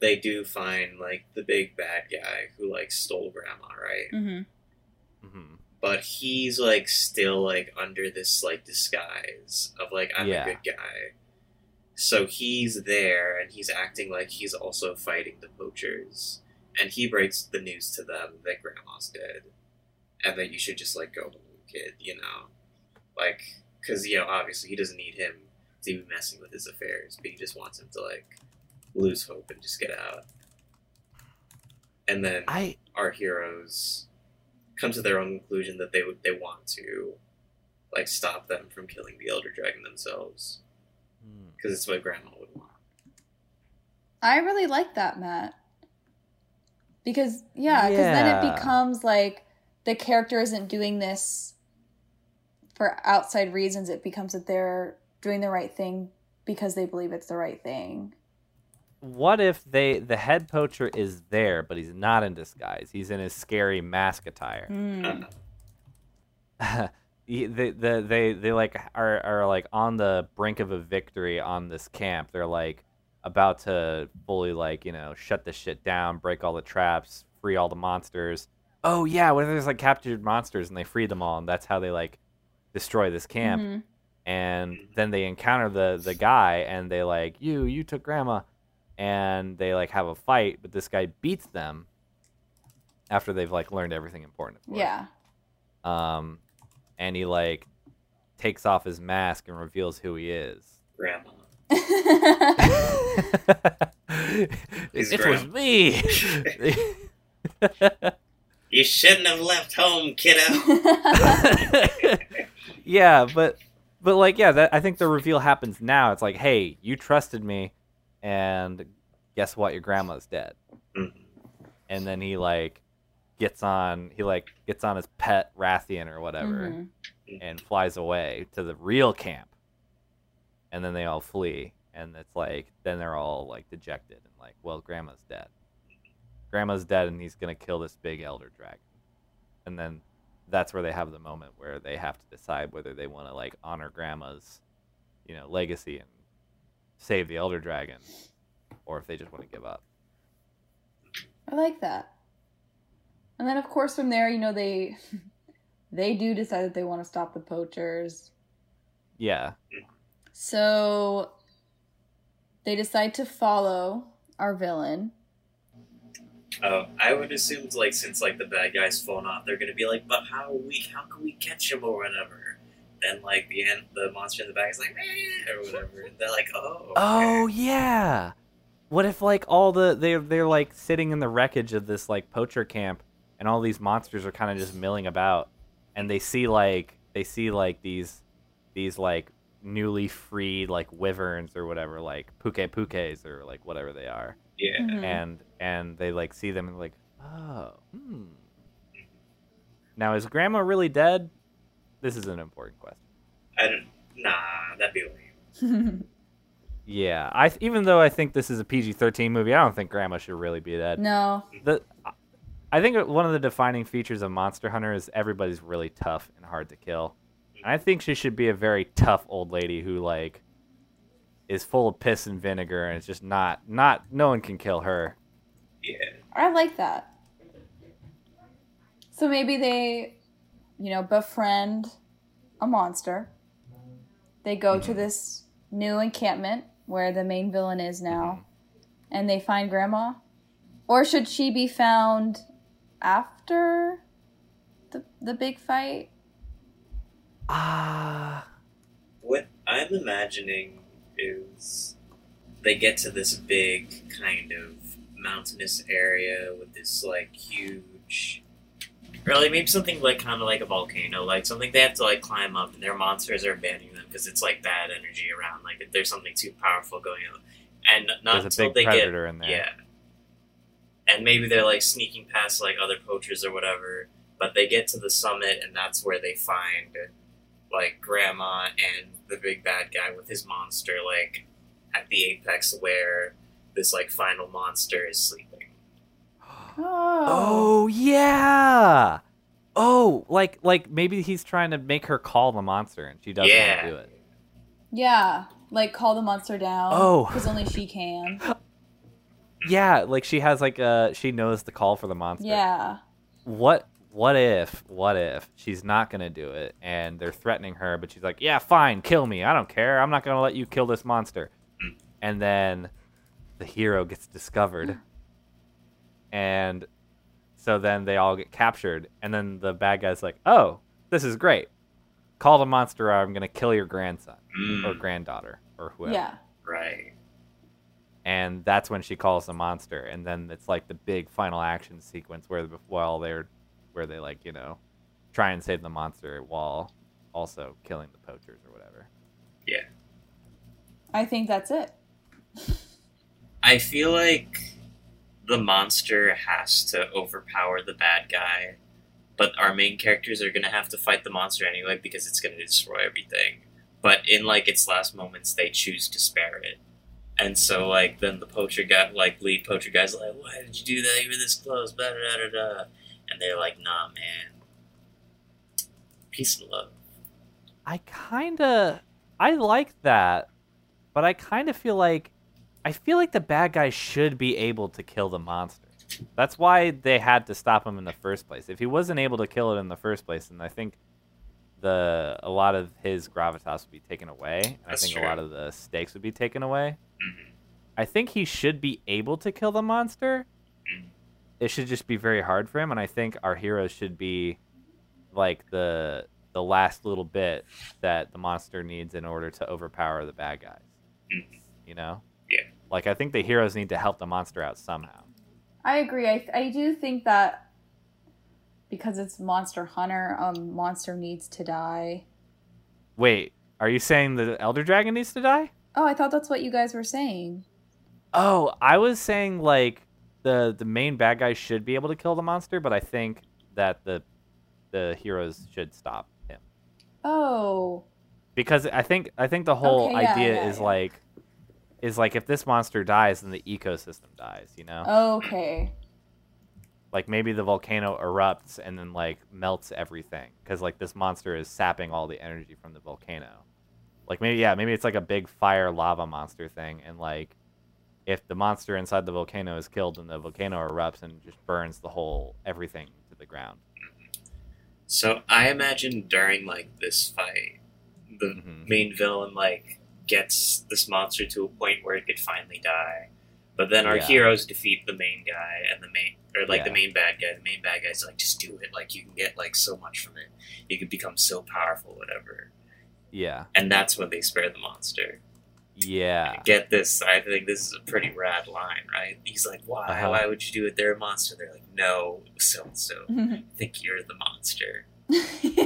they do find like the big bad guy who like stole grandma, right? mm-hmm. hmm But he's like still like under this like disguise of like I'm Yeah. a good guy. So he's there and he's acting like he's also fighting the poachers. And he breaks the news to them that grandma's dead. And that you should just like go home, kid, you know? Like, because, you know, obviously he doesn't need him to be messing with his affairs, but he just wants him to like lose hope and just get out. And then I our heroes come to their own conclusion that they would they want to like stop them from killing the elder dragon themselves hmm. because it's what grandma would want. i really like that matt because yeah because then it becomes like the character isn't doing this for outside reasons it becomes that they're doing the right thing because they believe it's the right thing. What if they the head poacher is there but he's not in disguise? He's in his scary mask attire. Hmm. [laughs] He- they, the, they they like are, are like on the brink of a victory on this camp. They're like about to fully like you know shut this shit down break all the traps free all the monsters. Oh yeah what if there's like captured monsters and they free them all and that's how they like destroy this camp. Mhm. and then they encounter the the guy and they like you you took grandma. And they like have a fight but this guy beats them after they've like learned everything important of yeah. Um and he like takes off his mask and reveals who he is. Grandma. [laughs] [laughs] it He's was me. [laughs] You shouldn't have left home, kiddo. Yeah but but like yeah that i think the reveal happens now it's like hey you trusted me and guess what your grandma's dead Mhm. and then he like gets on he like gets on his pet Rathian or whatever Mhm. and flies away to the real camp. And then they all flee and it's like then they're all like dejected and like, well, grandma's dead. Grandma's dead and he's going to kill this big elder dragon. And then that's where they have the moment where they have to decide whether they want to like honor grandma's you know legacy and save the elder dragon or if they just want to give up. I like that. And then of course from there, you know, they [laughs] they do decide that they want to stop the poachers. Yeah. So they decide to follow our villain. Oh, I would assume like since like the bad guy's fallen off, they're gonna be like, but how we how can we catch him or whatever. Then like the end, the monster in the back is like, "Meh," or whatever. And they're like, oh, okay. Oh yeah. What if like all the they're they're like sitting in the wreckage of this like poacher camp and all these monsters are kind of just milling about and they see like they see like these these like newly freed like wyverns or whatever like Pukei-Pukeis or like whatever they are yeah. Mhm. and and they like see them and like oh hmm Now, is Grandma really dead? This is an important question. I don't. Nah, that'd be lame. [laughs] Yeah, I even though I think this is a PG-13 movie, I don't think Grandma should really be dead. no. The I think one of the defining features of Monster Hunter is everybody's really tough and hard to kill. And I think she should be a very tough old lady who like is full of piss and vinegar and it's just not not no one can kill her. Yeah. I like that. So maybe they, you know, befriend a monster. They go to this new encampment where the main villain is now, and they find Grandma. Or should she be found after the the big fight? Ah, What I'm imagining is they get to this big kind of mountainous area with this like huge or like maybe something like kind of like a volcano, like something they have to like climb up, and their monsters are banning them because it's like bad energy around. Like if there's something too powerful going on, and not there's a until big they predator in get there. yeah, and maybe they're like sneaking past like other poachers or whatever, but they get to the summit, and that's where they find like grandma and the big bad guy with his monster like at the apex where this like final monster is sleeping. Oh yeah. Oh, like like maybe he's trying to make her call the monster and she doesn't want to do it. Yeah, like call the monster down. Oh. because only she can. [gasps] Yeah, like she has like uh she knows the call for the monster. Yeah. What what if what if she's not gonna do it and they're threatening her, but she's like, yeah, fine, kill me. I don't care. I'm not gonna let you kill this monster. And then the hero gets discovered, and so then they all get captured, and then the bad guy's like, oh, this is great. Call the monster, or I'm gonna kill your grandson Mm, or granddaughter or whoever. Yeah. right. and that's when she calls the monster and then it's like the big final action sequence where while they're where they like you know try and save the monster while also killing the poachers or whatever Yeah. I think that's it. [laughs] I feel like the monster has to overpower the bad guy, but our main characters are gonna have to fight the monster anyway because it's gonna destroy everything. But in like its last moments, they choose to spare it, and so like then the poacher guy, like lead poacher guy's like, "Why did you do that? You were this close." Da da da da. And they're like, "Nah, man. Peace and love." i kind of i like that but i kind of feel like i feel like the bad guy should be able to kill the monster that's why they had to stop him in the first place if he wasn't able to kill it in the first place then i think the a lot of his gravitas would be taken away and i think true. a lot of the stakes would be taken away Mhm. I think he should be able to kill the monster. Mhm. It should just be very hard for him, and I think our heroes should be like the the last little bit that the monster needs in order to overpower the bad guys. Mhm. You know? Yeah. Like I think the heroes need to help the monster out somehow. I agree. I, I do think that because it's Monster Hunter, um, monster needs to die. Wait, are you saying the elder dragon needs to die? Oh, I thought that's what you guys were saying. Oh, I was saying like the the main bad guy should be able to kill the monster, but I think that the the heroes should stop him. Oh, because I think I think the whole Okay, yeah, idea yeah, is yeah. like is like if this monster dies, then the ecosystem dies. You know, okay. like maybe the volcano erupts and then like melts everything because like this monster is sapping all the energy from the volcano. Like maybe yeah, maybe it's like a big fire lava monster thing, and like if the monster inside the volcano is killed, and the volcano erupts and just burns the whole everything to the ground. So I imagine during like this fight, the Mhm. main villain like gets this monster to a point where it could finally die. But then our Yeah. heroes defeat the main guy and the main or like the main bad guy. The main bad guy's like, just do it. Like you can get like so much from it. You can become so powerful, whatever. Yeah, And that's when they spare the monster. Yeah. Get this, I think this is a pretty rad line, right? He's like, Why? Uh-huh. Why would you do it? They're a monster. They're like, No, so and so. I think you're the monster. [laughs]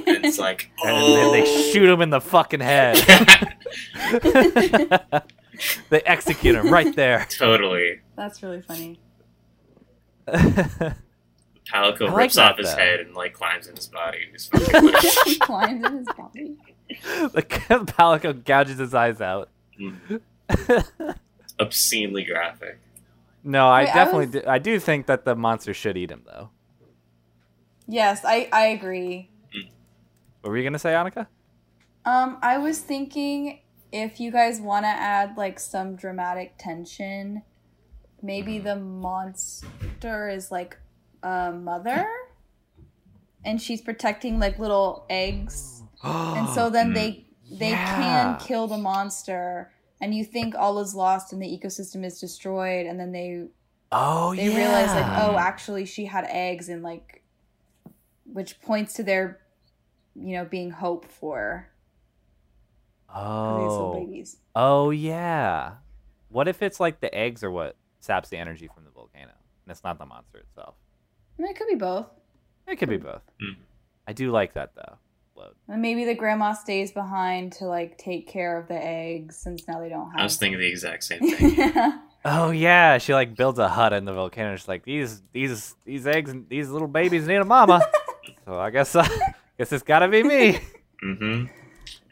And it's like, And Oh then they shoot him in the fucking head. [laughs] [laughs] they execute him right there. totally. That's really funny. Palico like rips that, off his though. head and like climbs in his body. And just like, he climbs in his body. the Palico gouges his eyes out. Mm, [laughs] obscenely graphic. No, I Wait, I definitely was- do, I do think that the monster should eat him though. Yes, I I agree. What were you gonna say, Annika? Um, I was thinking if you guys want to add like some dramatic tension, maybe the monster is like a mother, and she's protecting like little eggs, [gasps] and so then they they Yeah. can kill the monster, and you think all is lost and the ecosystem is destroyed, and then they oh they yeah. realize like oh actually she had eggs and like which points to their you know being hope for for these little oh babies oh yeah. What if it's like the eggs are what saps the energy from the volcano, and it's not the monster itself? I mean, it could be both It could be both. Mhm. I do like that though. Load. and maybe the grandma stays behind to like take care of the eggs since now they don't have I was thinking the exact same [laughs] thing. Oh yeah, she like builds a hut in the volcano. She's like these these these eggs and these little babies need a mama. [laughs] so I guess [laughs] uh, guess it's gotta be me. hmm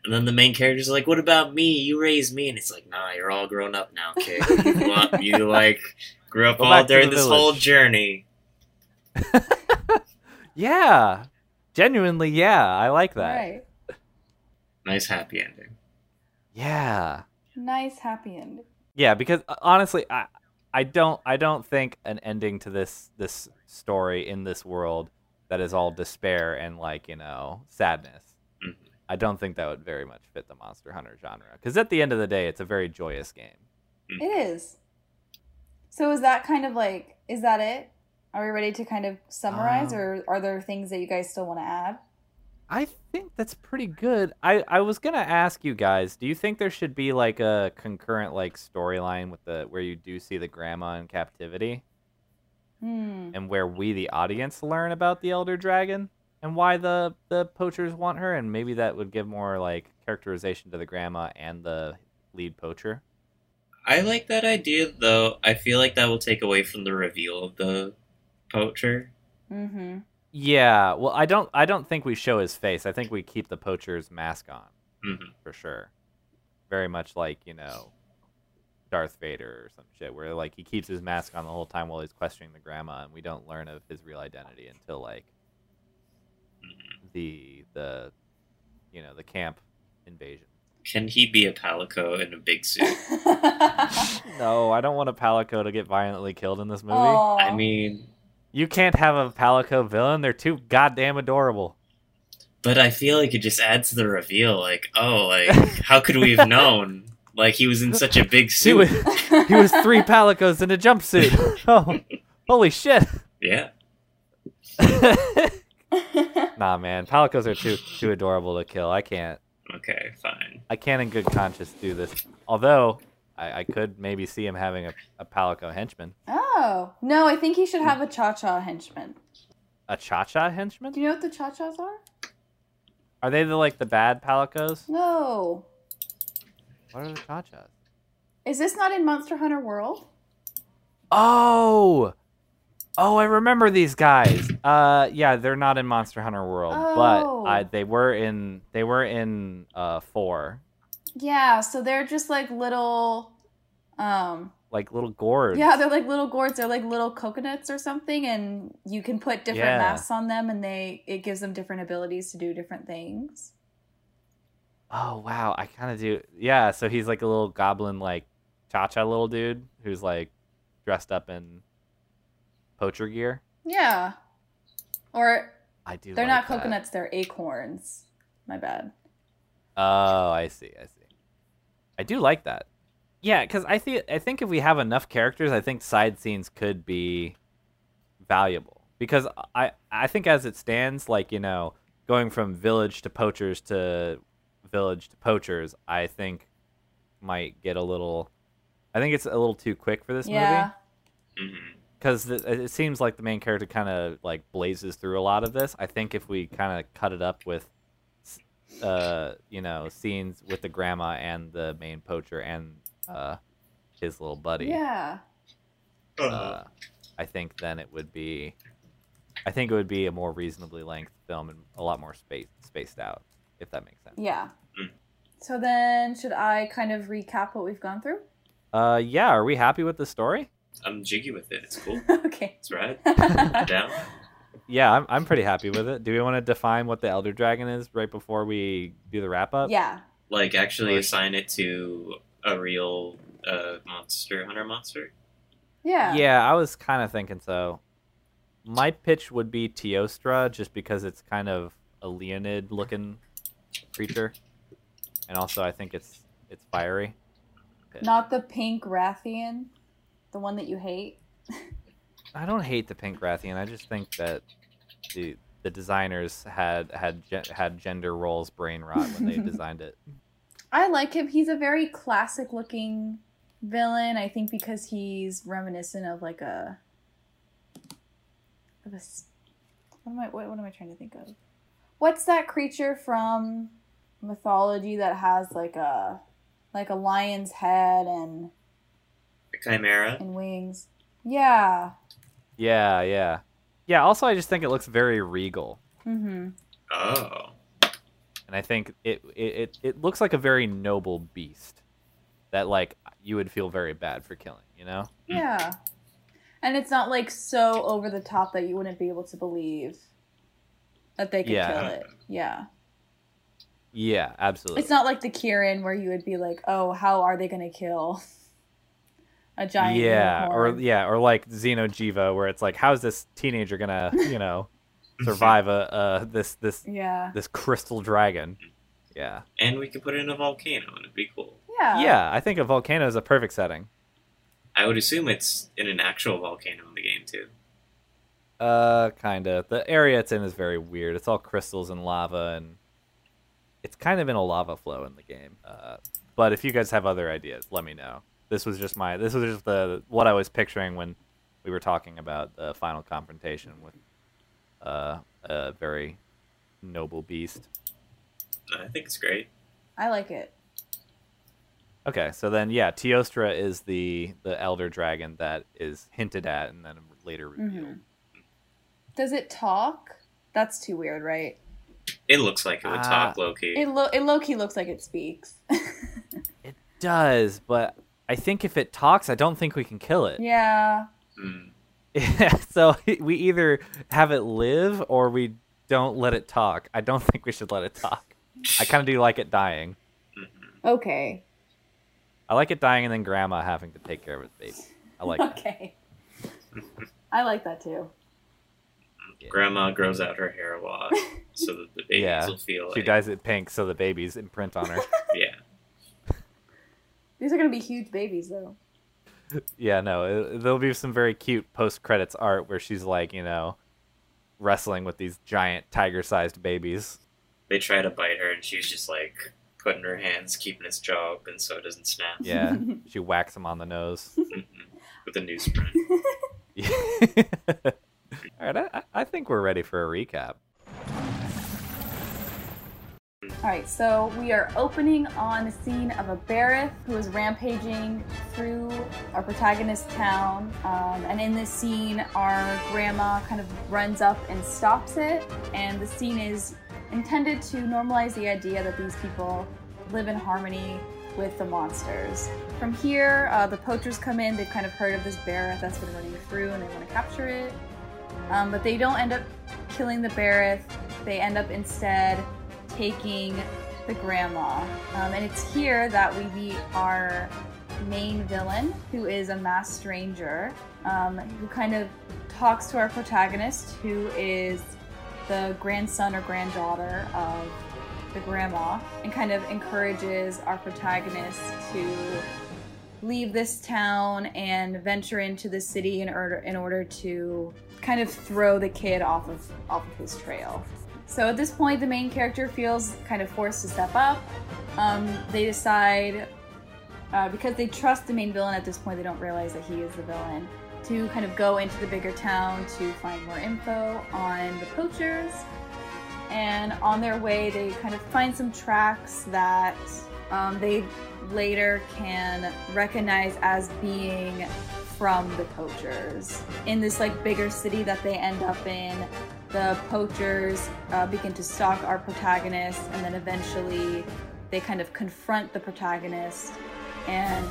And then the main character's like, "What about me? You raised me," and it's like, "Nah, you're all grown up now, kid. You, want- you like grew up Go all during the this whole journey." Yeah, genuinely, yeah, I like that. right Nice happy ending. Yeah, nice happy end yeah. Because uh, honestly, I I don't I don't think an ending to this this story in this world that is all despair and like you know sadness. Mhm. I don't think that would very much fit the Monster Hunter genre. Because at the end of the day, it's a very joyous game. it is so is that kind of like is that it are we ready to kind of summarize Um, or are there things that you guys still want to add I think that's pretty good. I, I was gonna ask you guys, do you think there should be like a concurrent like storyline with the where you do see the grandma in captivity hmm and where we the audience learn about the elder dragon and why the the poachers want her and maybe that would give more like characterization to the grandma and the lead poacher. I like that idea, though. I feel like that will take away from the reveal of the poacher. mm-hmm Yeah, well I don't I don't think we show his face. I think we keep the poacher's mask on. hmm for sure. Very much like, you know, Darth Vader or some shit, where like he keeps his mask on the whole time while he's questioning the grandma, and we don't learn of his real identity until like the the you know the camp invasion. Can he be a palico in a big suit? [laughs] No, I don't want a Palico to get violently killed in this movie. Aw. I mean, You can't have a Palico villain; they're too goddamn adorable. but I feel like it just adds to the reveal. Like, oh, like [laughs] how could we have known? Like he was in such a big He suit. was he was three Palicos in a jumpsuit. [laughs] Oh, holy shit! Yeah. [laughs] nah, man, Palicos are too too adorable to kill. I can't. Okay, fine. I can't in good conscience do this. Although I, I could maybe see him having a, a Palico henchman. oh no i think he should have a cha-cha henchman A Cha-Cha henchman? do you know what the cha-chas are Are they the like the bad Palicos? no What are the Cha-Chas? is this not in monster hunter world Oh! Oh, I remember these guys. Uh yeah, they're not in Monster Hunter World, Oh. but I, they were in they were in uh 4. Yeah, so they're just like little um Like little gourds. yeah, they're like little gourds, they're like little coconuts or something and you can put different Yeah. masks on them and they it gives them different abilities to do different things. Oh wow, I kind of do. Yeah, so he's like a little goblin, like Cha-Cha little dude who's like dressed up in poacher gear. Yeah. Or I do. they're like not that. coconuts, they're acorns. My bad. Oh, I see. I see. I do like that. Yeah, because I think I think if we have enough characters, I think side scenes could be valuable. Because I I think as it stands, like you know, going from village to poachers to village to poachers, I think might get a little. I think it's a little too quick for this yeah. movie hmm because it seems like the main character kind of like blazes through a lot of this. I think if we kind of cut it up with, uh, you know, scenes with the grandma and the main poacher and uh, his little buddy, Yeah. Uh-huh. uh, I think then it would be I think it would be a more reasonably length film and a lot more space spaced out, if that makes sense. Yeah. Mm. So then, should I kind of recap what we've gone through? Uh, yeah. Are we happy with the story? I'm jiggy with it. It's cool. [laughs] okay. It's rad. [laughs] I'm down. Yeah, I'm, I'm pretty happy with it. Do we want to define what the Elder Dragon is right before we do the wrap up? yeah. Like actually assign it to a real uh, monster hunter monster. Yeah. Yeah, I was kind of thinking so. My pitch would be Teostra, just because it's kind of a Leonid looking creature, and also I think it's it's fiery. Not the pink Rathian, the one that you hate. I don't hate the pink Rathian. I just think that the the designers had had had gender roles brain rot when they [laughs] designed it. I like him. He's a very classic looking villain. I think because he's reminiscent of like a of a s- what am I what, what am I trying to think of? What's that creature from mythology that has like a like a lion's head and The Chimera. and wings? Yeah. Yeah, yeah, yeah. Also, I just think it looks very regal, Mhm. Oh. And I think it it it, looks like a very noble beast that like you would feel very bad for killing. You know? Yeah. And it's not like so over the top that you wouldn't be able to believe that they could Yeah. kill it. Yeah. Yeah, absolutely. It's not like the Kirin where you would be like, "Oh, how are they going to kill a giant?" yeah, or unicorn? yeah, or like Xeno'jiiva, where it's like, how's this teenager gonna, you know, survive a uh this this yeah, this crystal dragon? Yeah, And we could put it in a volcano and it'd be cool. yeah, yeah. I think a volcano is a perfect setting. I would assume it's in an actual volcano in the game too. Uh, kinda. The area it's in is very weird. It's all crystals and lava, and it's kind of in a lava flow in the game. Uh, but if you guys have other ideas, let me know. This was just my. This was just the what I was picturing when we were talking about the final confrontation with uh, a very noble beast. I think it's great. I like it. Okay, so then yeah, Teostra is the the elder dragon that is hinted at and then later revealed. Mhm. Does it talk? That's too weird, right? It looks like it would Ah. talk low key. It lo- it low key looks like it speaks. [laughs] It does, but I think if it talks, I don't think we can kill it. yeah. Mm. [laughs] so we either have it live or we don't let it talk. I don't think we should let it talk. I kind of do like it dying. Mhm. Okay. I like it dying and then grandma having to take care of its baby. I like that. okay. I like that too. Yeah. Grandma grows out her hair a lot so that the [laughs] babies Yeah. will feel She like dyes it pink so the babies imprint on her. [laughs] yeah. These are gonna be huge babies, though. Yeah, no, it, there'll be some very cute post credits art where she's like, you know, wrestling with these giant tiger sized babies. They try to bite her and she's just like putting her hands, keeping its jaw open so it doesn't snap. Yeah, [laughs] she whacks them on the nose. [laughs] Mhm. With a newsprint. [laughs] All right, I, I think we're ready for a recap. All right, so we are opening on the scene of a Barroth who is rampaging through our protagonist's town. Um, and in this scene, our grandma kind of runs up and stops it. And the scene is intended to normalize the idea that these people live in harmony with the monsters. From here, uh, the poachers come in. They've kind of heard of this Barroth that's been running through and they want to capture it. Um, but they don't end up killing the Barroth. They end up instead taking the grandma. Um, and it's here that we meet our main villain, who is a masked stranger, um, who kind of talks to our protagonist, who is the grandson or granddaughter of the grandma, and kind of encourages our protagonist to leave this town and venture into the city in order in order to kind of throw the kid off of off of his trail. So at this point, the main character feels kind of forced to step up. Um, they decide, uh, because they trust the main villain at this point, they don't realize that he is the villain, to kind of go into the bigger town to find more info on the poachers. And on their way, they kind of find some tracks that um, they later can recognize as being from the poachers. In this like bigger city that they end up in, the poachers uh, begin to stalk our protagonist, and then eventually they kind of confront the protagonist, and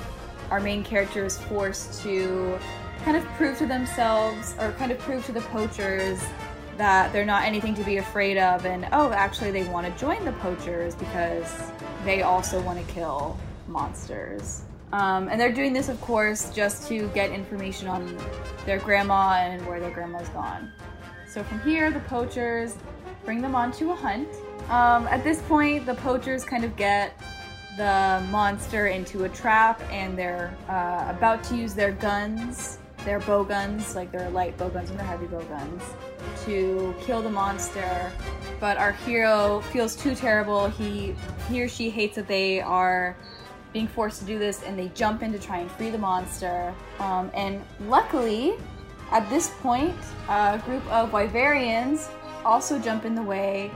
our main character is forced to kind of prove to themselves or kind of prove to the poachers that they're not anything to be afraid of. And oh actually they want to join the poachers because they also want to kill monsters. Um, and they're doing this of course just to get information on their grandma and where their grandma's gone so from here the poachers bring them onto a hunt um, at this point the poachers kind of get the monster into a trap and they're uh, about to use their guns their bow guns, like their light bow guns and their heavy bow guns, to kill the monster. But our hero feels too terrible. He, he or she hates that they are being forced to do this, and they jump in to try and free the monster. Um, and luckily, at this point, a group of Wyverians also jump in the way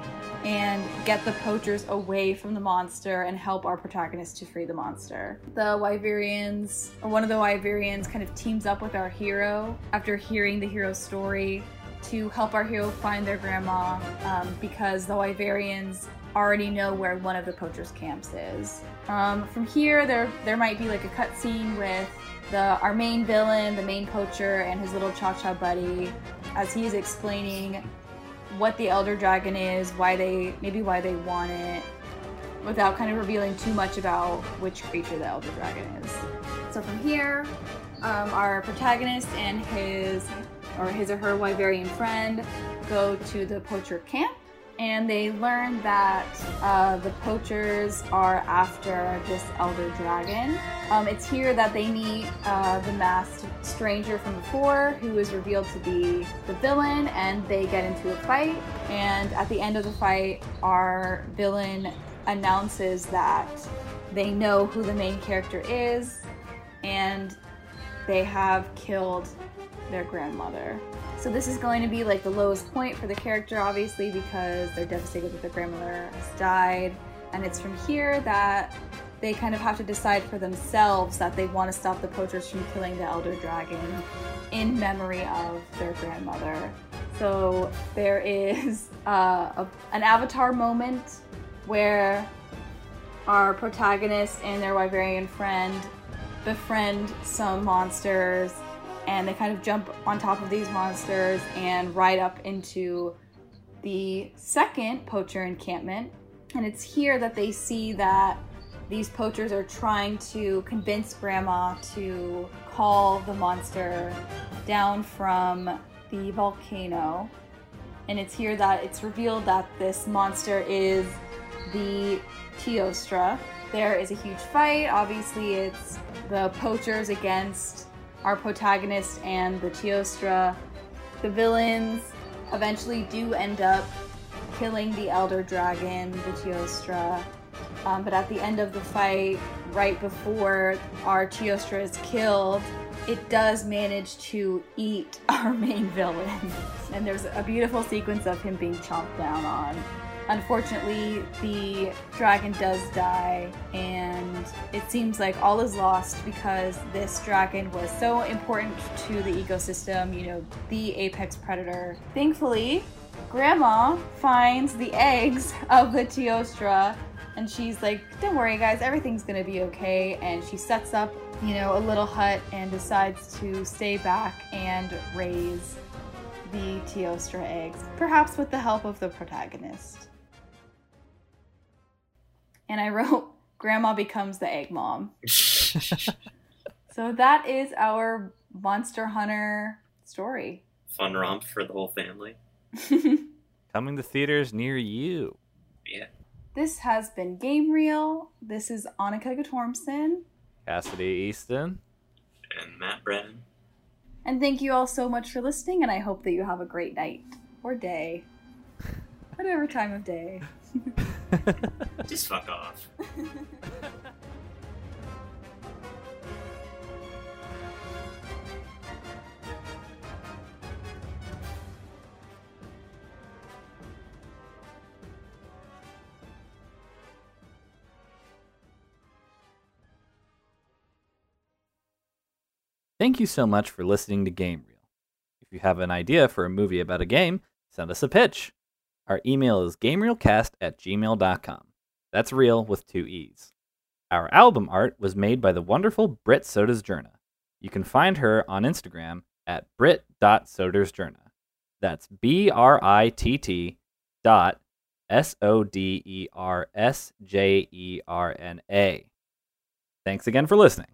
and get the poachers away from the monster and help our protagonist to free the monster. The Wyverians, one of the Wyverians, kind of teams up with our hero after hearing the hero's story to help our hero find their grandma um, because the Wyverians already know where one of the poachers' camps is. Um, from here, there there might be like a cutscene with the our main villain, the main poacher, and his little cha-cha buddy, as he is explaining what the Elder Dragon is, why they maybe why they want it, without kind of revealing too much about which creature the Elder Dragon is. So from here, um, our protagonist and his or his or her Wyverian friend go to the poacher camp and they learn that uh, the poachers are after this elder dragon. Um, it's here that they meet uh, the masked stranger from before, who is revealed to be the villain, and they get into a fight. And at the end of the fight, our villain announces that they know who the main character is, and they have killed their grandmother. So this is going to be like the lowest point for the character, obviously, because they're devastated that their grandmother has died. And it's from here that they kind of have to decide for themselves that they want to stop the poachers from killing the elder dragon in memory of their grandmother. So there is uh, a, an avatar moment where our protagonist and their Wyverian friend befriend some monsters and they kind of jump on top of these monsters and ride up into the second poacher encampment. And it's here that they see that these poachers are trying to convince Grandma to call the monster down from the volcano. And it's here that it's revealed that this monster is the Teostra. There is a huge fight. Obviously, it's the poachers against our protagonist and the Teostra. The villains eventually do end up killing the Elder Dragon, the Teostra. Um, but at the end of the fight, right before our Teostra is killed, it does manage to eat [laughs] our main villain. and there's a beautiful sequence of him being chomped down on. Unfortunately, the dragon does die, and it seems like all is lost because this dragon was so important to the ecosystem, you know, the apex predator. Thankfully, Grandma finds the eggs [laughs] of the Teostra, and she's like, Don't worry, guys, everything's gonna be okay. And she sets up, you know, a little hut and decides to stay back and raise the Teostra eggs, perhaps with the help of the protagonist and I wrote [laughs] Grandma becomes the egg mom. [laughs] so that is our Monster Hunter story. Fun romp for the whole family. [laughs] Coming to theaters near you. Yeah. This has been Game Reel. This is Annika Gatormson. Cassidy Easton. And Matt Brennan. And thank you all so much for listening, and I hope that you have a great night or day. Whatever time of day. [laughs] Just fuck off. Thank you so much for listening to Game Reel. If you have an idea for a movie about a game, send us a pitch. Our email is gamereelcast at gmail.com. That's real with two E's. Our album art was made by the wonderful Britt Sodersjerna. You can find her on Instagram at britt.sodersjerna. That's B R I T T dot S O D E R S J E R N A. Thanks again for listening.